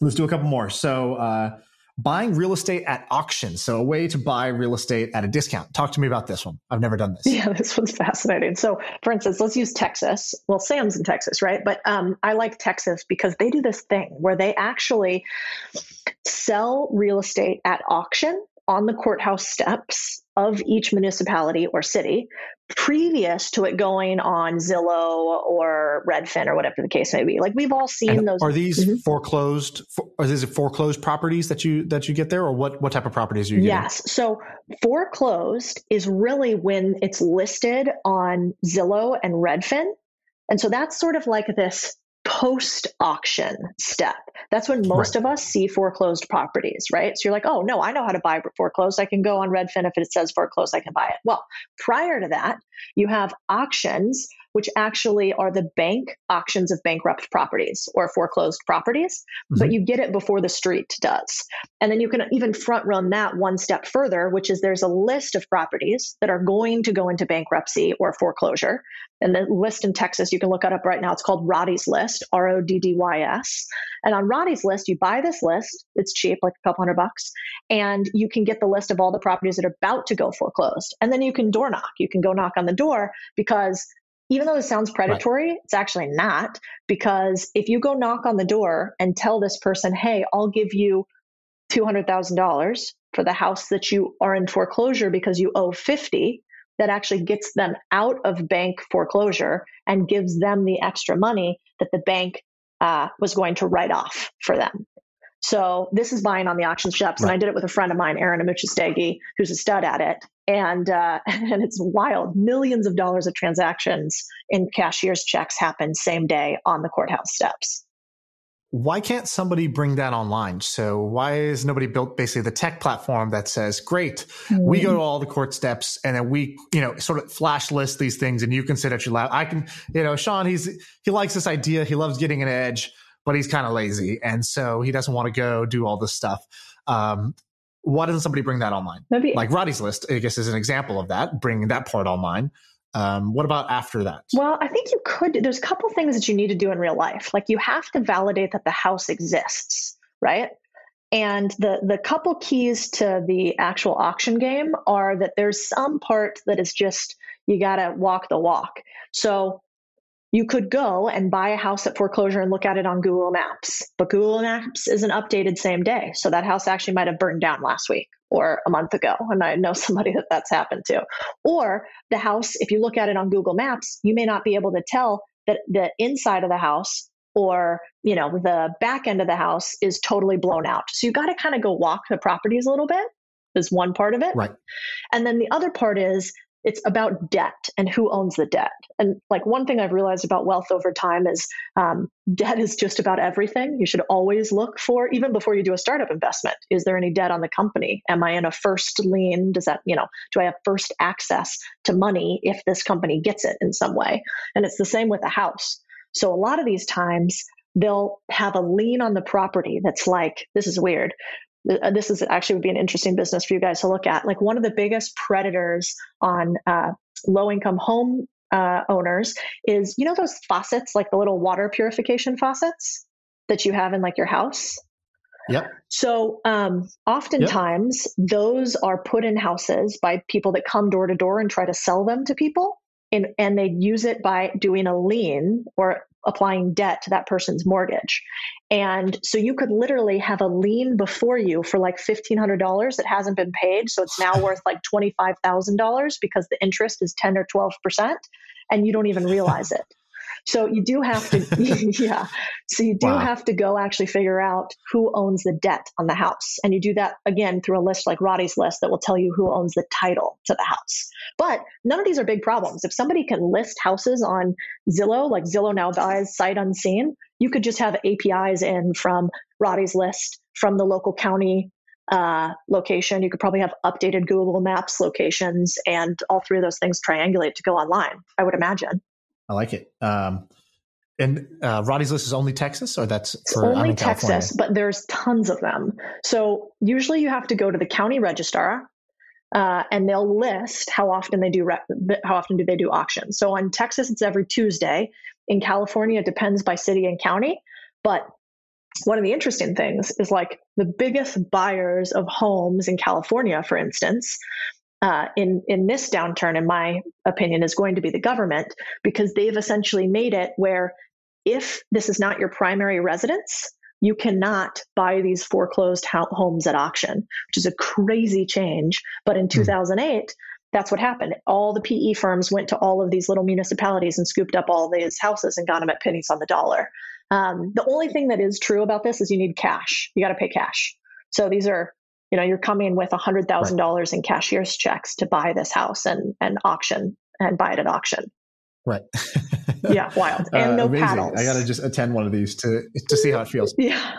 Let's do a couple more. So, uh, buying real estate at auction. So a way to buy real estate at a discount. Talk to me about this one. I've never done this. Yeah, this one's fascinating. So, for instance, let's use Texas. Well, Sam's in Texas, right? But um, I like Texas because they do this thing where they actually sell real estate at auction on the courthouse steps of each municipality or city previous to it going on Zillow or Redfin or whatever the case may be. Like we've all seen And those. Are these mm-hmm. foreclosed? For, are these foreclosed properties that you that you get there, or what what type of properties are you getting? Yes. So foreclosed is really when it's listed on Zillow and Redfin. And so that's sort of like this post auction step. That's when most Right. of us see foreclosed properties, right? So you're like, oh, no, I know how to buy foreclosed. I can go on Redfin. If it says foreclosed, I can buy it. Well, prior to that, you have auctions, which actually are the bank auctions of bankrupt properties or foreclosed properties, but mm-hmm. you get it before the street does. And then you can even front run that one step further, which is there's a list of properties that are going to go into bankruptcy or foreclosure. And the list in Texas, you can look it up right now. It's called Roddy's List, R O D D Y S. And on Roddy's List, you buy this list. It's cheap, like a couple hundred bucks. And you can get the list of all the properties that are about to go foreclosed. And then you can door knock. You can go knock on the door because even though this sounds predatory, it's actually not. Because if you go knock on the door and tell this person, hey, I'll give you $200,000 for the house that you are in foreclosure because you owe 50, that actually gets them out of bank foreclosure and gives them the extra money that the bank uh, was going to write off for them. So this is buying on the auction steps, and I did it with a friend of mine, Aaron Amuchastegui, who's a stud at it, and uh, and it's wild. Millions of dollars of transactions in cashier's checks happen same day on the courthouse steps. Why can't somebody bring that online? So why is nobody built basically the tech platform that says, great, we go to all the court steps and then we, you know, sort of flash list these things and you can sit at your lap. I can, you know, Shaan, he's, he likes this idea. He loves getting an edge, but he's kind of lazy. And so he doesn't want to go do all this stuff. Um, why doesn't somebody bring that online? Maybe Like Roddy's list, I guess, is an example of that, bringing that part online. Um, what about after that? Well, I think you could. There's a couple things that you need to do in real life. Like you have to validate that the house exists, right? And the the couple keys to the actual auction game are that there's some part that is just you got to walk the walk. So you could go and buy a house at foreclosure and look at it on Google Maps, but Google Maps isn't updated same day. So that house actually might have burned down last week or a month ago, and I know somebody that that's happened to. Or the house, if you look at it on Google Maps, you may not be able to tell that the inside of the house or you know the back end of the house is totally blown out. So you got to kind of go walk the properties a little bit. Is one part of it, Right. and then the other part is it's about debt and who owns the debt. And like one thing I've realized about wealth over time is um, debt is just about everything. You should always look for, even before you do a startup investment, is there any debt on the company? Am I in a first lien? Does that, you know, do I have first access to money if this company gets it in some way? And it's the same with a house. So a lot of these times they'll have a lien on the property that's like, this is weird. Uh, This is actually would be an interesting business for you guys to look at. Like one of the biggest predators on uh, low income home uh, owners is, you know, those faucets, like the little water purification faucets that you have in like your house. Yep. So, um, oftentimes those are put in houses by people that come door to door and try to sell them to people. And, and they use it by doing a lien or applying debt to that person's mortgage. And so you could literally have a lien before you for like $1,500 that hasn't been paid. So it's now worth like $25,000 because the interest is 10 or 12%, and you don't even realize it. So you do have to, yeah. So you do Wow. have to go actually figure out who owns the debt on the house. And you do that again through a list like Roddy's list that will tell you who owns the title to the house. But none of these are big problems. If somebody can list houses on Zillow, like Zillow now buys sight unseen, you could just have APIs in from Roddy's list, from the local county uh, location. You could probably have updated Google Maps locations, and all three of those things triangulate to go online, I would imagine. I like it. Um, and uh, Roddy's list is only Texas, or that's for only. Texas, but there's tons of them. So usually you have to go to the county registrar, uh, and they'll list how often they do re- how often do they do auctions. So in Texas, it's every Tuesday. In California, it depends by city and county, but one of the interesting things is like the biggest buyers of homes in California, for instance, uh, in in this downturn, in my opinion, is going to be the government because they've essentially made it where if this is not your primary residence, you cannot buy these foreclosed homes at auction, which is a crazy change. But in 2008, that's what happened. All the PE firms went to all of these little municipalities and scooped up all these houses and got them at pennies on the dollar. Um, the only thing that is true about this is you need cash. You got to pay cash. So these are, you know, you're coming with a hundred thousand dollars in cashier's checks to buy this house and and auction and buy it at auction. Right. yeah, wild. And uh, no amazing. paddles. I got to just attend one of these to to see how it feels. yeah.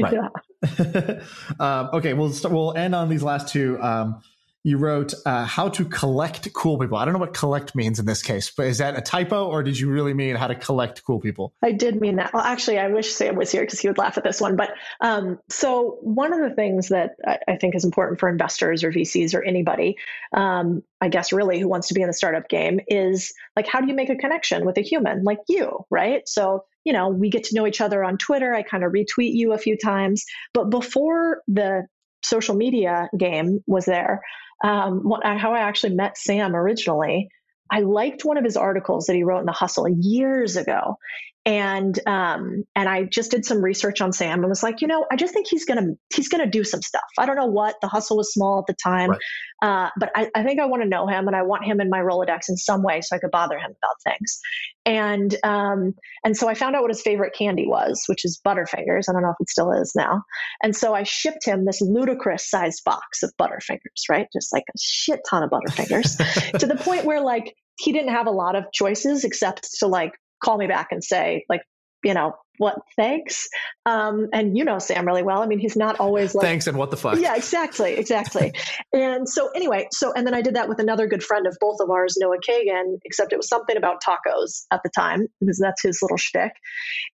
Right. Yeah. um, okay, we'll we'll end on these last two. Um, you wrote uh, how to collect cool people. I don't know what collect means in this case, but is that a typo or did you really mean how to collect cool people? I did mean that. Well, actually, I wish Sam was here because he would laugh at this one. But um, so, one of the things that I, I, think is important for investors or VCs or anybody, um, I guess, really, who wants to be in the startup game is like, how do you make a connection with a human like you, right? So, you know, we get to know each other on Twitter. I kind of retweet you a few times. But before the social media game was there, um, what, how I actually met Sam originally. I liked one of his articles that he wrote in the Hustle years ago, and um, and I just did some research on Sam and was like, you know, I just think he's gonna he's gonna do some stuff. I don't know what the hustle was small at the time, right. uh, but I, I think I want to know him and I want him in my Rolodex in some way so I could bother him about things. And um, and so I found out what his favorite candy was, which is Butterfingers. I don't know if it still is now. And so I shipped him this ludicrous sized box of Butterfingers, right? Just like a shit ton of Butterfingers, to the point where like he didn't have a lot of choices except to like call me back and say like you know what thanks? Um, and you know sam really well. I mean he's not always like thanks and what the fuck. Yeah exactly exactly. And so anyway so and then i did that with another good friend of both of ours noah kagan except it was something about tacos at the time because that's his little shtick.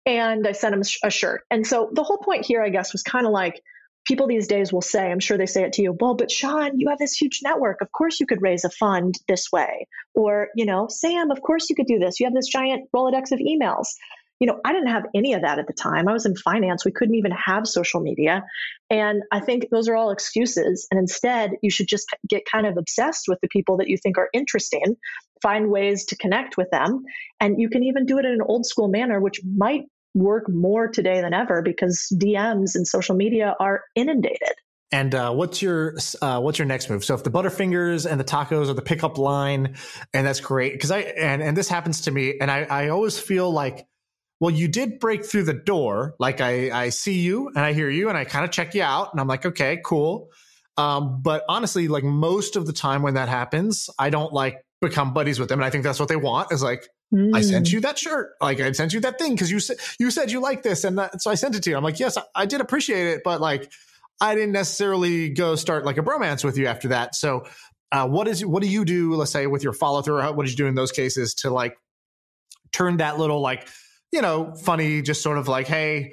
And i sent him a shirt. And so the whole point here i guess was kind of like people these days will say, I'm sure they say it to you, well, but Shaan, you have this huge network. Of course you could raise a fund this way. Or, you know, Sam, of course you could do this. You have this giant Rolodex of emails. You know, I didn't have any of that at the time. I was in finance. We couldn't even have social media. And I think those are all excuses. And instead, you should just get kind of obsessed with the people that you think are interesting, find ways to connect with them. And you can even do it in an old school manner, which might work more today than ever because DMs and social media are inundated. And uh, what's your uh, what's your next move? So if the Butterfingers and the tacos are the pickup line, and that's great because I and and this happens to me, and I I always feel like, well, you did break through the door. Like I I see you and I hear you and I kind of check you out, and I'm like, okay, cool. Um, but honestly, like most of the time when that happens, I don't like become buddies with them, and I think that's what they want is like, Mm. I sent mm. you that shirt. Like I sent you that thing because you said you said you like this, and that, so I sent it to you. I'm like, yes, I, I did appreciate it, but like I didn't necessarily go start like a bromance with you after that. So, uh, what is what do you do? Let's say with your follow through, what did you do in those cases to like turn that little like you know funny, just sort of like, hey,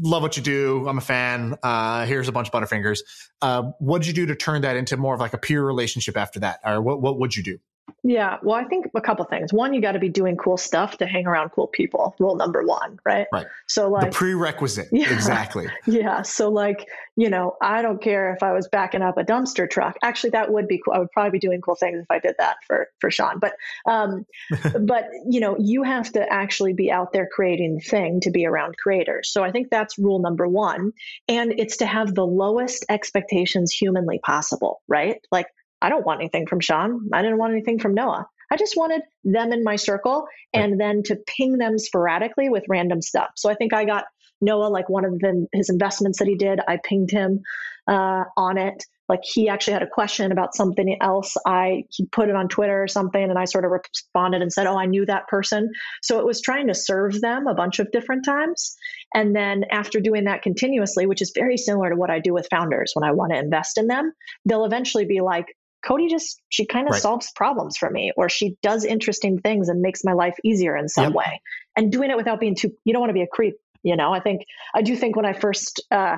love what you do. I'm a fan. Uh, here's a bunch of Butterfingers. Uh, what did you do to turn that into more of like a peer relationship after that, or what what would you do? Yeah, well, I think a couple things. One, you got to be doing cool stuff to hang around cool people. Rule number one, right? Right. So, like, the prerequisite. Yeah, exactly. Yeah. So, like, you know, I don't care if I was backing up a dumpster truck. Actually, that would be cool. I would probably be doing cool things if I did that for for Shaan. But, um, but you know, you have to actually be out there creating the thing to be around creators. So, I think that's rule number one, and it's to have the lowest expectations humanly possible, right? Like I don't want anything from Shaan. I didn't want anything from Noah. I just wanted them in my circle and then to ping them sporadically with random stuff. So I think I got Noah, like one of the, his investments that he did, I pinged him uh, on it. Like he actually had a question about something else. I he put it on Twitter or something, and I sort of responded and said, "Oh, I knew that person." So it was trying to serve them a bunch of different times, and then after doing that continuously, which is very similar to what I do with founders when I want to invest in them, they'll eventually be like, Codie just she kind of right. solves problems for me or she does interesting things and makes my life easier in some yep. way. And doing it without being too you don't want to be a creep, you know. I think I do think when I first uh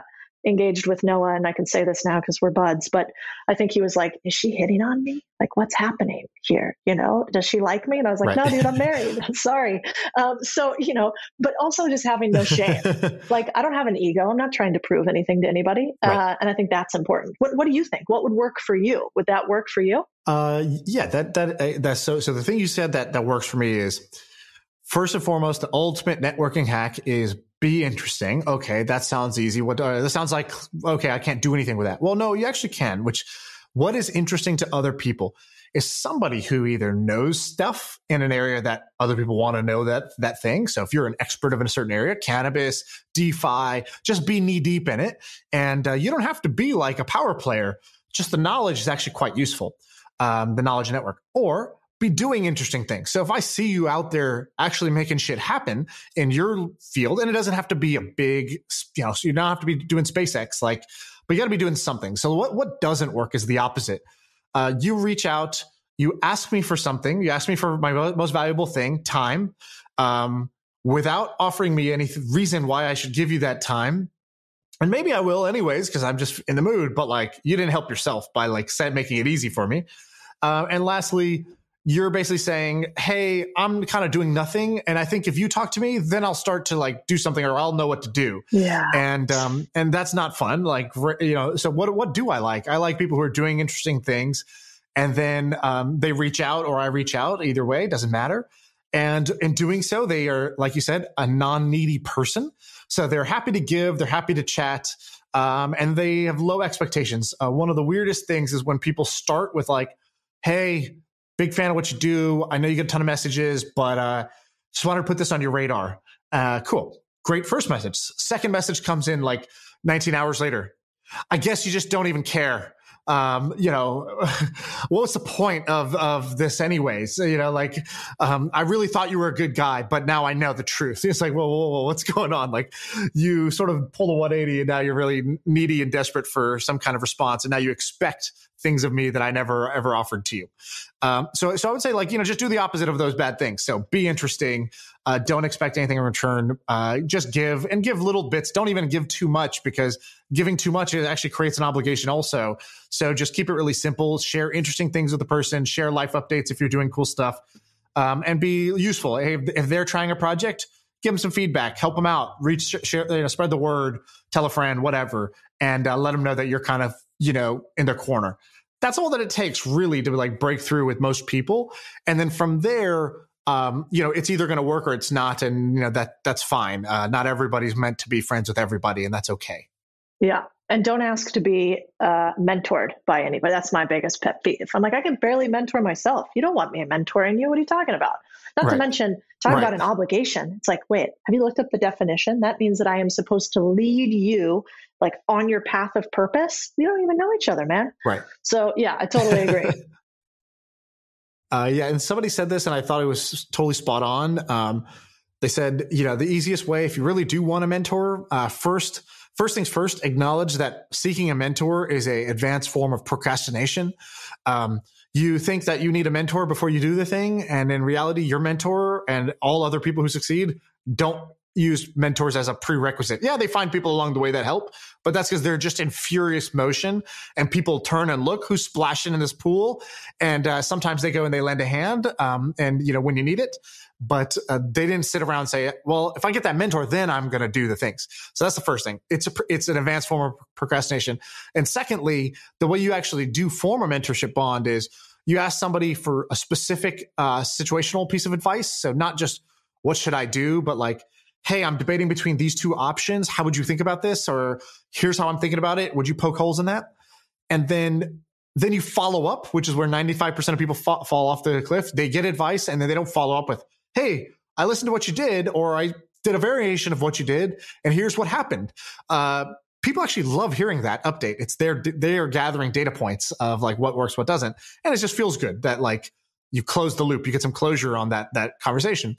engaged with Noah, and I can say this now because we're buds, but I think he was like, Is she hitting on me? Like, what's happening here? You know, does she like me? And I was like, right. No, dude, I'm married. Sorry. Um, so, you know, but also just having no shame. like, I don't have an ego. I'm not trying to prove anything to anybody. Right. Uh, and I think that's important. What, what do you think? What would work for you? Would that work for you? Uh, yeah, that, that, uh, that's so, so the thing you said that, that works for me is, First and foremost, the ultimate networking hack is be interesting. Okay, that sounds easy. What uh, that sounds like? Okay, I can't do anything with that. Well, no, you actually can. Which, what is interesting to other people is somebody who either knows stuff in an area that other people want to know that that thing. So if you're an expert of a certain area, cannabis, DeFi, just be knee deep in it, and uh, you don't have to be like a power player. Just the knowledge is actually quite useful. Um, the knowledge network, or be doing interesting things. So if I see you out there actually making shit happen in your field, and it doesn't have to be a big, you know, so you don't have to be doing SpaceX, like, but you got to be doing something. So what what doesn't work is the opposite. Uh, you reach out, you ask me for something, you ask me for my most valuable thing, time, um, without offering me any reason why I should give you that time. And maybe I will anyways, because I'm just in the mood, but like you didn't help yourself by like making it easy for me. Uh, and lastly, you're basically saying, Hey, I'm kind of doing nothing. And I think if you talk to me, then I'll start to like do something or I'll know what to do. Yeah. And, um, and that's not fun. Like, you know, so what, what do I like? I like people who are doing interesting things and then, um, they reach out or I reach out either way, doesn't matter. And in doing so, they are, like you said, a non needy person. So they're happy to give, they're happy to chat. Um, and they have low expectations. Uh, one of the weirdest things is when people start with like, Hey, big fan of what you do. I know you get a ton of messages, but uh, just wanted to put this on your radar. Uh, cool. Great first message. Second message comes in like 19 hours later. I guess you just don't even care. Um, you know, what was the point of of this anyways? You know, like um, I really thought you were a good guy, but now I know the truth. It's like, whoa, whoa, whoa, what's going on? Like you sort of pull a 180 and now you're really needy and desperate for some kind of response, and now you expect things of me that I never ever offered to you. Um, so, so I would say like, you know, just do the opposite of those bad things. So be interesting. Uh, don't expect anything in return. Uh, just give and give little bits. Don't even give too much because giving too much it actually creates an obligation also. So just keep it really simple. Share interesting things with the person. Share life updates if you're doing cool stuff, um, and be useful. If, if they're trying a project, give them some feedback, help them out, reach, share, you know, spread the word, tell a friend, whatever, and uh, let them know that you're kind of you know, in their corner. That's all that it takes really to like break through with most people. And then from there, um, you know, it's either going to work or it's not. And, you know, that that's fine. Uh, not everybody's meant to be friends with everybody and that's okay. Yeah. And don't ask to be uh, mentored by anybody. That's my biggest pet peeve. I'm like, I can barely mentor myself. You don't want me mentoring you. What are you talking about? Not right. to mention, talk right. about an obligation. It's like, wait, have you looked up the definition? That means that I am supposed to lead you like on your path of purpose. We don't even know each other, man. Right. So yeah, I totally agree. uh, yeah, and somebody said this, and I thought it was totally spot on. Um, they said, you know, the easiest way, if you really do want a mentor, uh, first, first things first, acknowledge that seeking a mentor is a advanced form of procrastination. Um, you think that you need a mentor before you do the thing. And in reality, your mentor and all other people who succeed don't use mentors as a prerequisite. Yeah, they find people along the way that help, but that's because they're just in furious motion and people turn and look who's splashing in this pool. And uh, sometimes they go and they lend a hand. Um, and, you know, when you need it, but uh, they didn't sit around and say, well, if I get that mentor, then I'm going to do the things. So that's the first thing. It's a, it's an advanced form of procrastination. And secondly, the way you actually do form a mentorship bond is you ask somebody for a specific uh, situational piece of advice. So not just what should I do, but like, hey, I'm debating between these two options. How would you think about this? Or here's how I'm thinking about it. Would you poke holes in that? And then then you follow up, which is where 95% of people fa- fall off the cliff. They get advice and then they don't follow up with, hey, I listened to what you did, or I did a variation of what you did, and here's what happened. Uh, people actually love hearing that update. It's their they are gathering data points of like what works, what doesn't, and it just feels good that like you close the loop, you get some closure on that that conversation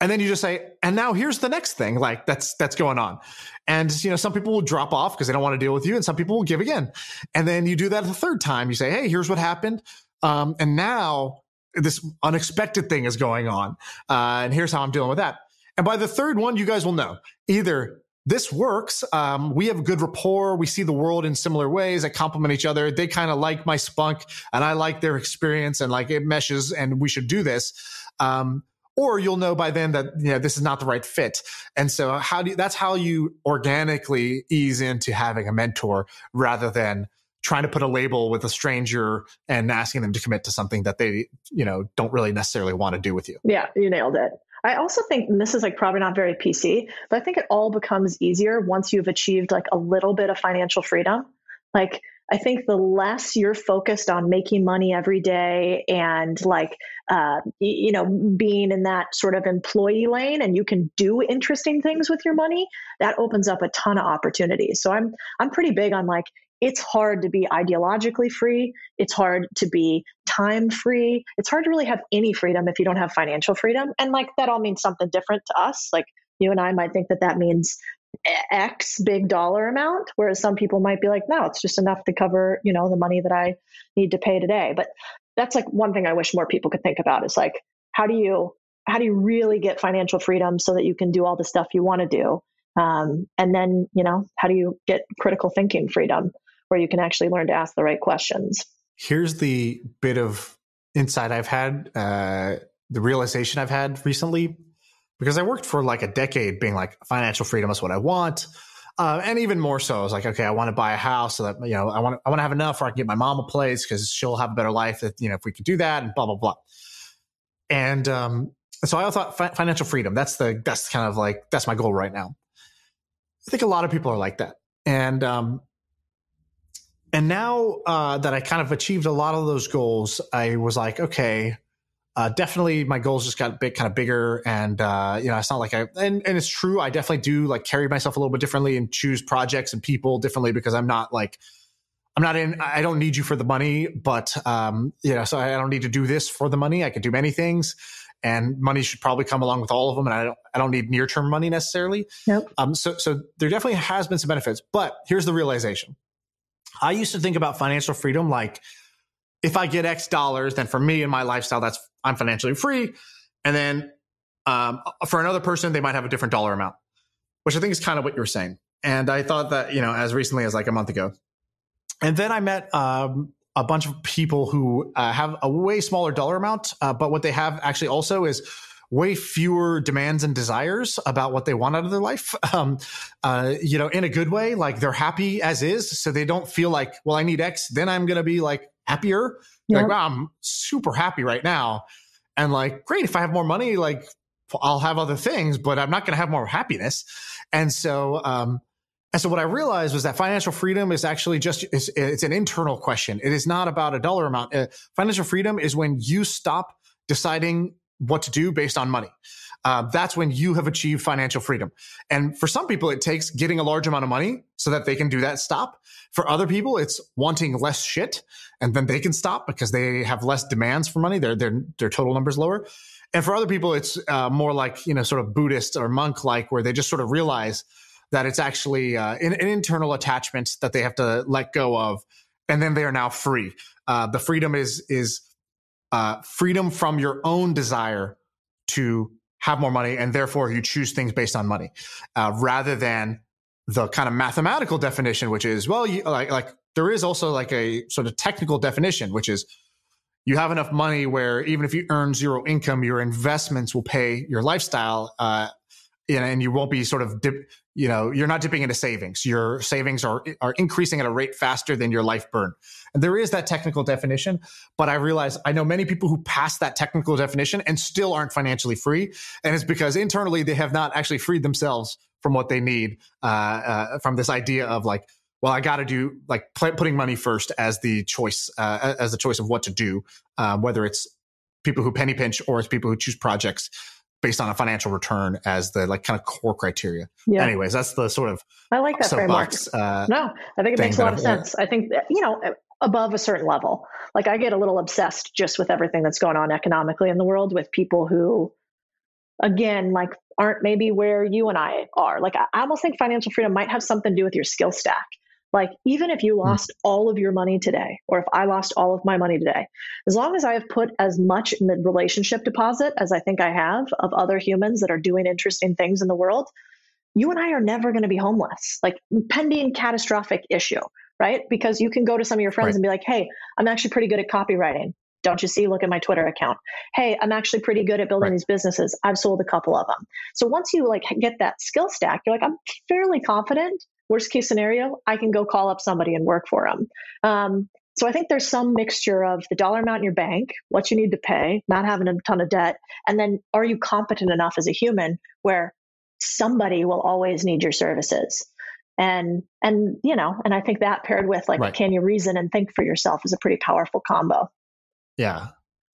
and then you just say and now here's the next thing like that's that's going on and you know some people will drop off because they don't want to deal with you and some people will give again and then you do that the third time you say hey here's what happened um, and now this unexpected thing is going on uh, and here's how i'm dealing with that and by the third one you guys will know either this works. Um, we have good rapport. We see the world in similar ways that complement each other. They kind of like my spunk and I like their experience and like it meshes and we should do this. Um, or you'll know by then that you know this is not the right fit. And so how do you, that's how you organically ease into having a mentor rather than trying to put a label with a stranger and asking them to commit to something that they you know don't really necessarily want to do with you. Yeah you nailed it. I also think this is like probably not very PC, but I think it all becomes easier once you've achieved like a little bit of financial freedom. Like I think the less you're focused on making money every day and like, uh, you know, being in that sort of employee lane and you can do interesting things with your money, that opens up a ton of opportunities. So I'm, I'm pretty big on like, it's hard to be ideologically free. It's hard to be time free. It's hard to really have any freedom if you don't have financial freedom. And like that all means something different to us. Like you and I might think that that means X big dollar amount, whereas some people might be like, no, it's just enough to cover, you know, the money that I need to pay today. But that's like one thing I wish more people could think about is like, how do you how do you really get financial freedom so that you can do all the stuff you want to do? Um, and then, you know, how do you get critical thinking freedom where you can actually learn to ask the right questions? Here's the bit of insight I've had, uh, the realization I've had recently because I worked for like a decade being like financial freedom is what I want. Uh, and even more so, I was like, okay, I want to buy a house so that, you know, I want to, I want to have enough where I can get my mom a place because she'll have a better life if, you know, if we could do that and blah, blah, blah. And, um, so I thought fi- financial freedom, that's the, that's kind of like, that's my goal right now. I think a lot of people are like that. And, um, and now, uh, that I kind of achieved a lot of those goals, I was like, okay, uh, definitely my goals just got big, kind of bigger. And, uh, you know, it's not like I, and, and it's true. I definitely do like carry myself a little bit differently and choose projects and people differently because I'm not like, I'm not in, I don't need you for the money, but, um, you know, so I don't need to do this for the money. I can do many things and money should probably come along with all of them. And I don't, I don't need near term money necessarily. Nope. Um, so, so there definitely has been some benefits, but here's the realization. I used to think about financial freedom like, if I get X dollars, then for me and my lifestyle, that's I'm financially free. And then um, for another person, they might have a different dollar amount, which I think is kind of what you're saying. And I thought that you know as recently as like a month ago, and then I met um, a bunch of people who uh, have a way smaller dollar amount, uh, but what they have actually also is way fewer demands and desires about what they want out of their life. Um, uh, you know, in a good way, like they're happy as is, so they don't feel like, well, I need X, then I'm going to be like happier. Yep. Like, wow, I'm super happy right now. And like, great, if I have more money, like I'll have other things, but I'm not going to have more happiness. And so, um, and so what I realized was that financial freedom is actually just, it's, it's an internal question. It is not about a dollar amount. Uh, financial freedom is when you stop deciding what to do based on money. Uh, that's when you have achieved financial freedom. And for some people, it takes getting a large amount of money so that they can do that stop. For other people, it's wanting less shit and then they can stop because they have less demands for money. Their, their, their total numbers lower. And for other people, it's uh, more like, you know, sort of Buddhist or monk like, where they just sort of realize that it's actually uh, an, an, internal attachment that they have to let go of. And then they are now free. Uh, the freedom is, is uh, freedom from your own desire to have more money and therefore you choose things based on money uh, rather than the kind of mathematical definition which is well you, like like there is also like a sort of technical definition which is you have enough money where even if you earn zero income your investments will pay your lifestyle uh, and you won't be sort of dip, you know, you're not dipping into savings. Your savings are, are increasing at a rate faster than your life burn. And there is that technical definition, but I realize I know many people who pass that technical definition and still aren't financially free. And it's because internally they have not actually freed themselves from what they need, uh, uh, from this idea of like, well, I got to do like putting money first as the choice, uh, as the choice of what to do, um, whether it's people who penny pinch or it's people who choose projects based on a financial return as the like kind of core criteria. Yeah. Anyways, that's the sort of I like that framework. Uh, no, I think it makes a lot of sense. I think that, you know above a certain level, like I get a little obsessed just with everything that's going on economically in the world with people who, again, like aren't maybe where you and I are. Like I almost think financial freedom might have something to do with your skill stack. Like, even if you hmm. lost mm. all of your money today, or if I lost all of my money today, as long as I have put as much in the relationship deposit as I think I have of other humans that are doing interesting things in the world, you and I are never going to be homeless, like pending catastrophic issue, right? Because you can go to some of your friends right. and be like, hey, I'm actually pretty good at copywriting. Don't you see? Look at my Twitter account. Hey, I'm actually pretty good at building right. these businesses. I've sold a couple of them. So once you like get that skill stack, you're like, I'm fairly confident. Worst case scenario, I can go call up somebody and work for them. Um, so I think there's some mixture of the dollar amount in your bank, what you need to pay, not having a ton of debt, and then are you competent enough as a human where somebody will always need your services and and you know and i think that paired with like right. can you reason and think for yourself is a pretty powerful combo yeah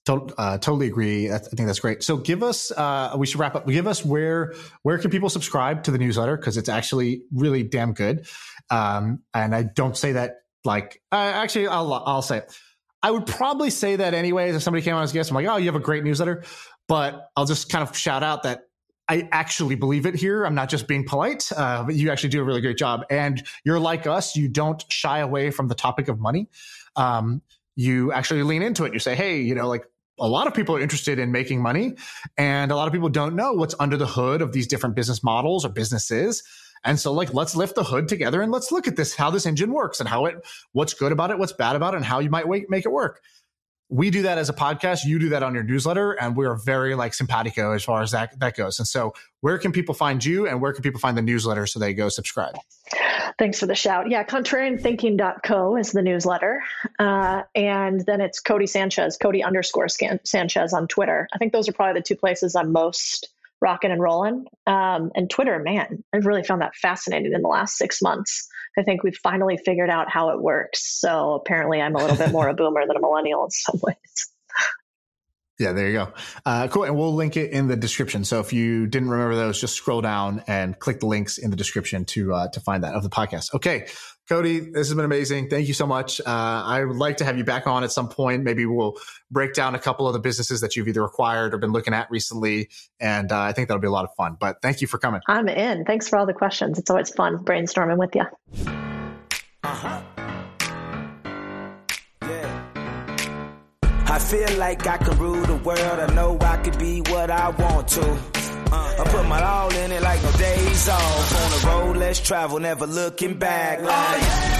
uh, totally agree. I think that's great. So give us uh, we should wrap up. Give us where where can people subscribe to the newsletter? Because it's actually really damn good. Um, and i don't say that like uh, actually i'll i'll say it. I would probably say that anyways if somebody came on as a guest. I'm like oh you have a great newsletter. But i'll just kind of shout out that I actually believe it here. I'm not just being polite, uh, but you actually do a really great job. And you're like us. You don't shy away from the topic of money. Um, you actually lean into it. You say, hey, you know, like a lot of people are interested in making money and a lot of people don't know what's under the hood of these different business models or businesses. And so like, let's lift the hood together and let's look at this, how this engine works and how it, what's good about it, what's bad about it and how you might make it work we do that as a podcast. You do that on your newsletter, and we're very like simpatico as far as that that goes. And so, where can people find you, and where can people find the newsletter so they go subscribe? Thanks for the shout. Yeah, contrarianthinking.co is the newsletter, uh, and then it's Codie Sanchez, Codie underscore Sanchez on Twitter. I think those are probably the two places I'm most rocking and rolling. Um, and Twitter, man, I've really found that fascinating in the last six months. I think we've finally figured out how it works. So apparently, I'm a little bit more a boomer than a millennial in some ways. Yeah, there you go. Uh, cool. And we'll link it in the description. So if you didn't remember those, just scroll down and click the links in the description to uh, to find that of the podcast. Okay, Codie, this has been amazing. Thank you so much. Uh, I would like to have you back on at some point. Maybe we'll break down a couple of the businesses that you've either acquired or been looking at recently. And uh, I think that'll be a lot of fun. But thank you for coming. I'm in. Thanks for all the questions. It's always fun brainstorming with you. Uh-huh. I feel like I can rule the world. I know I can be what I want to. Uh, I put my all in it like no days off. On the road, let's travel, never looking back. Like, uh,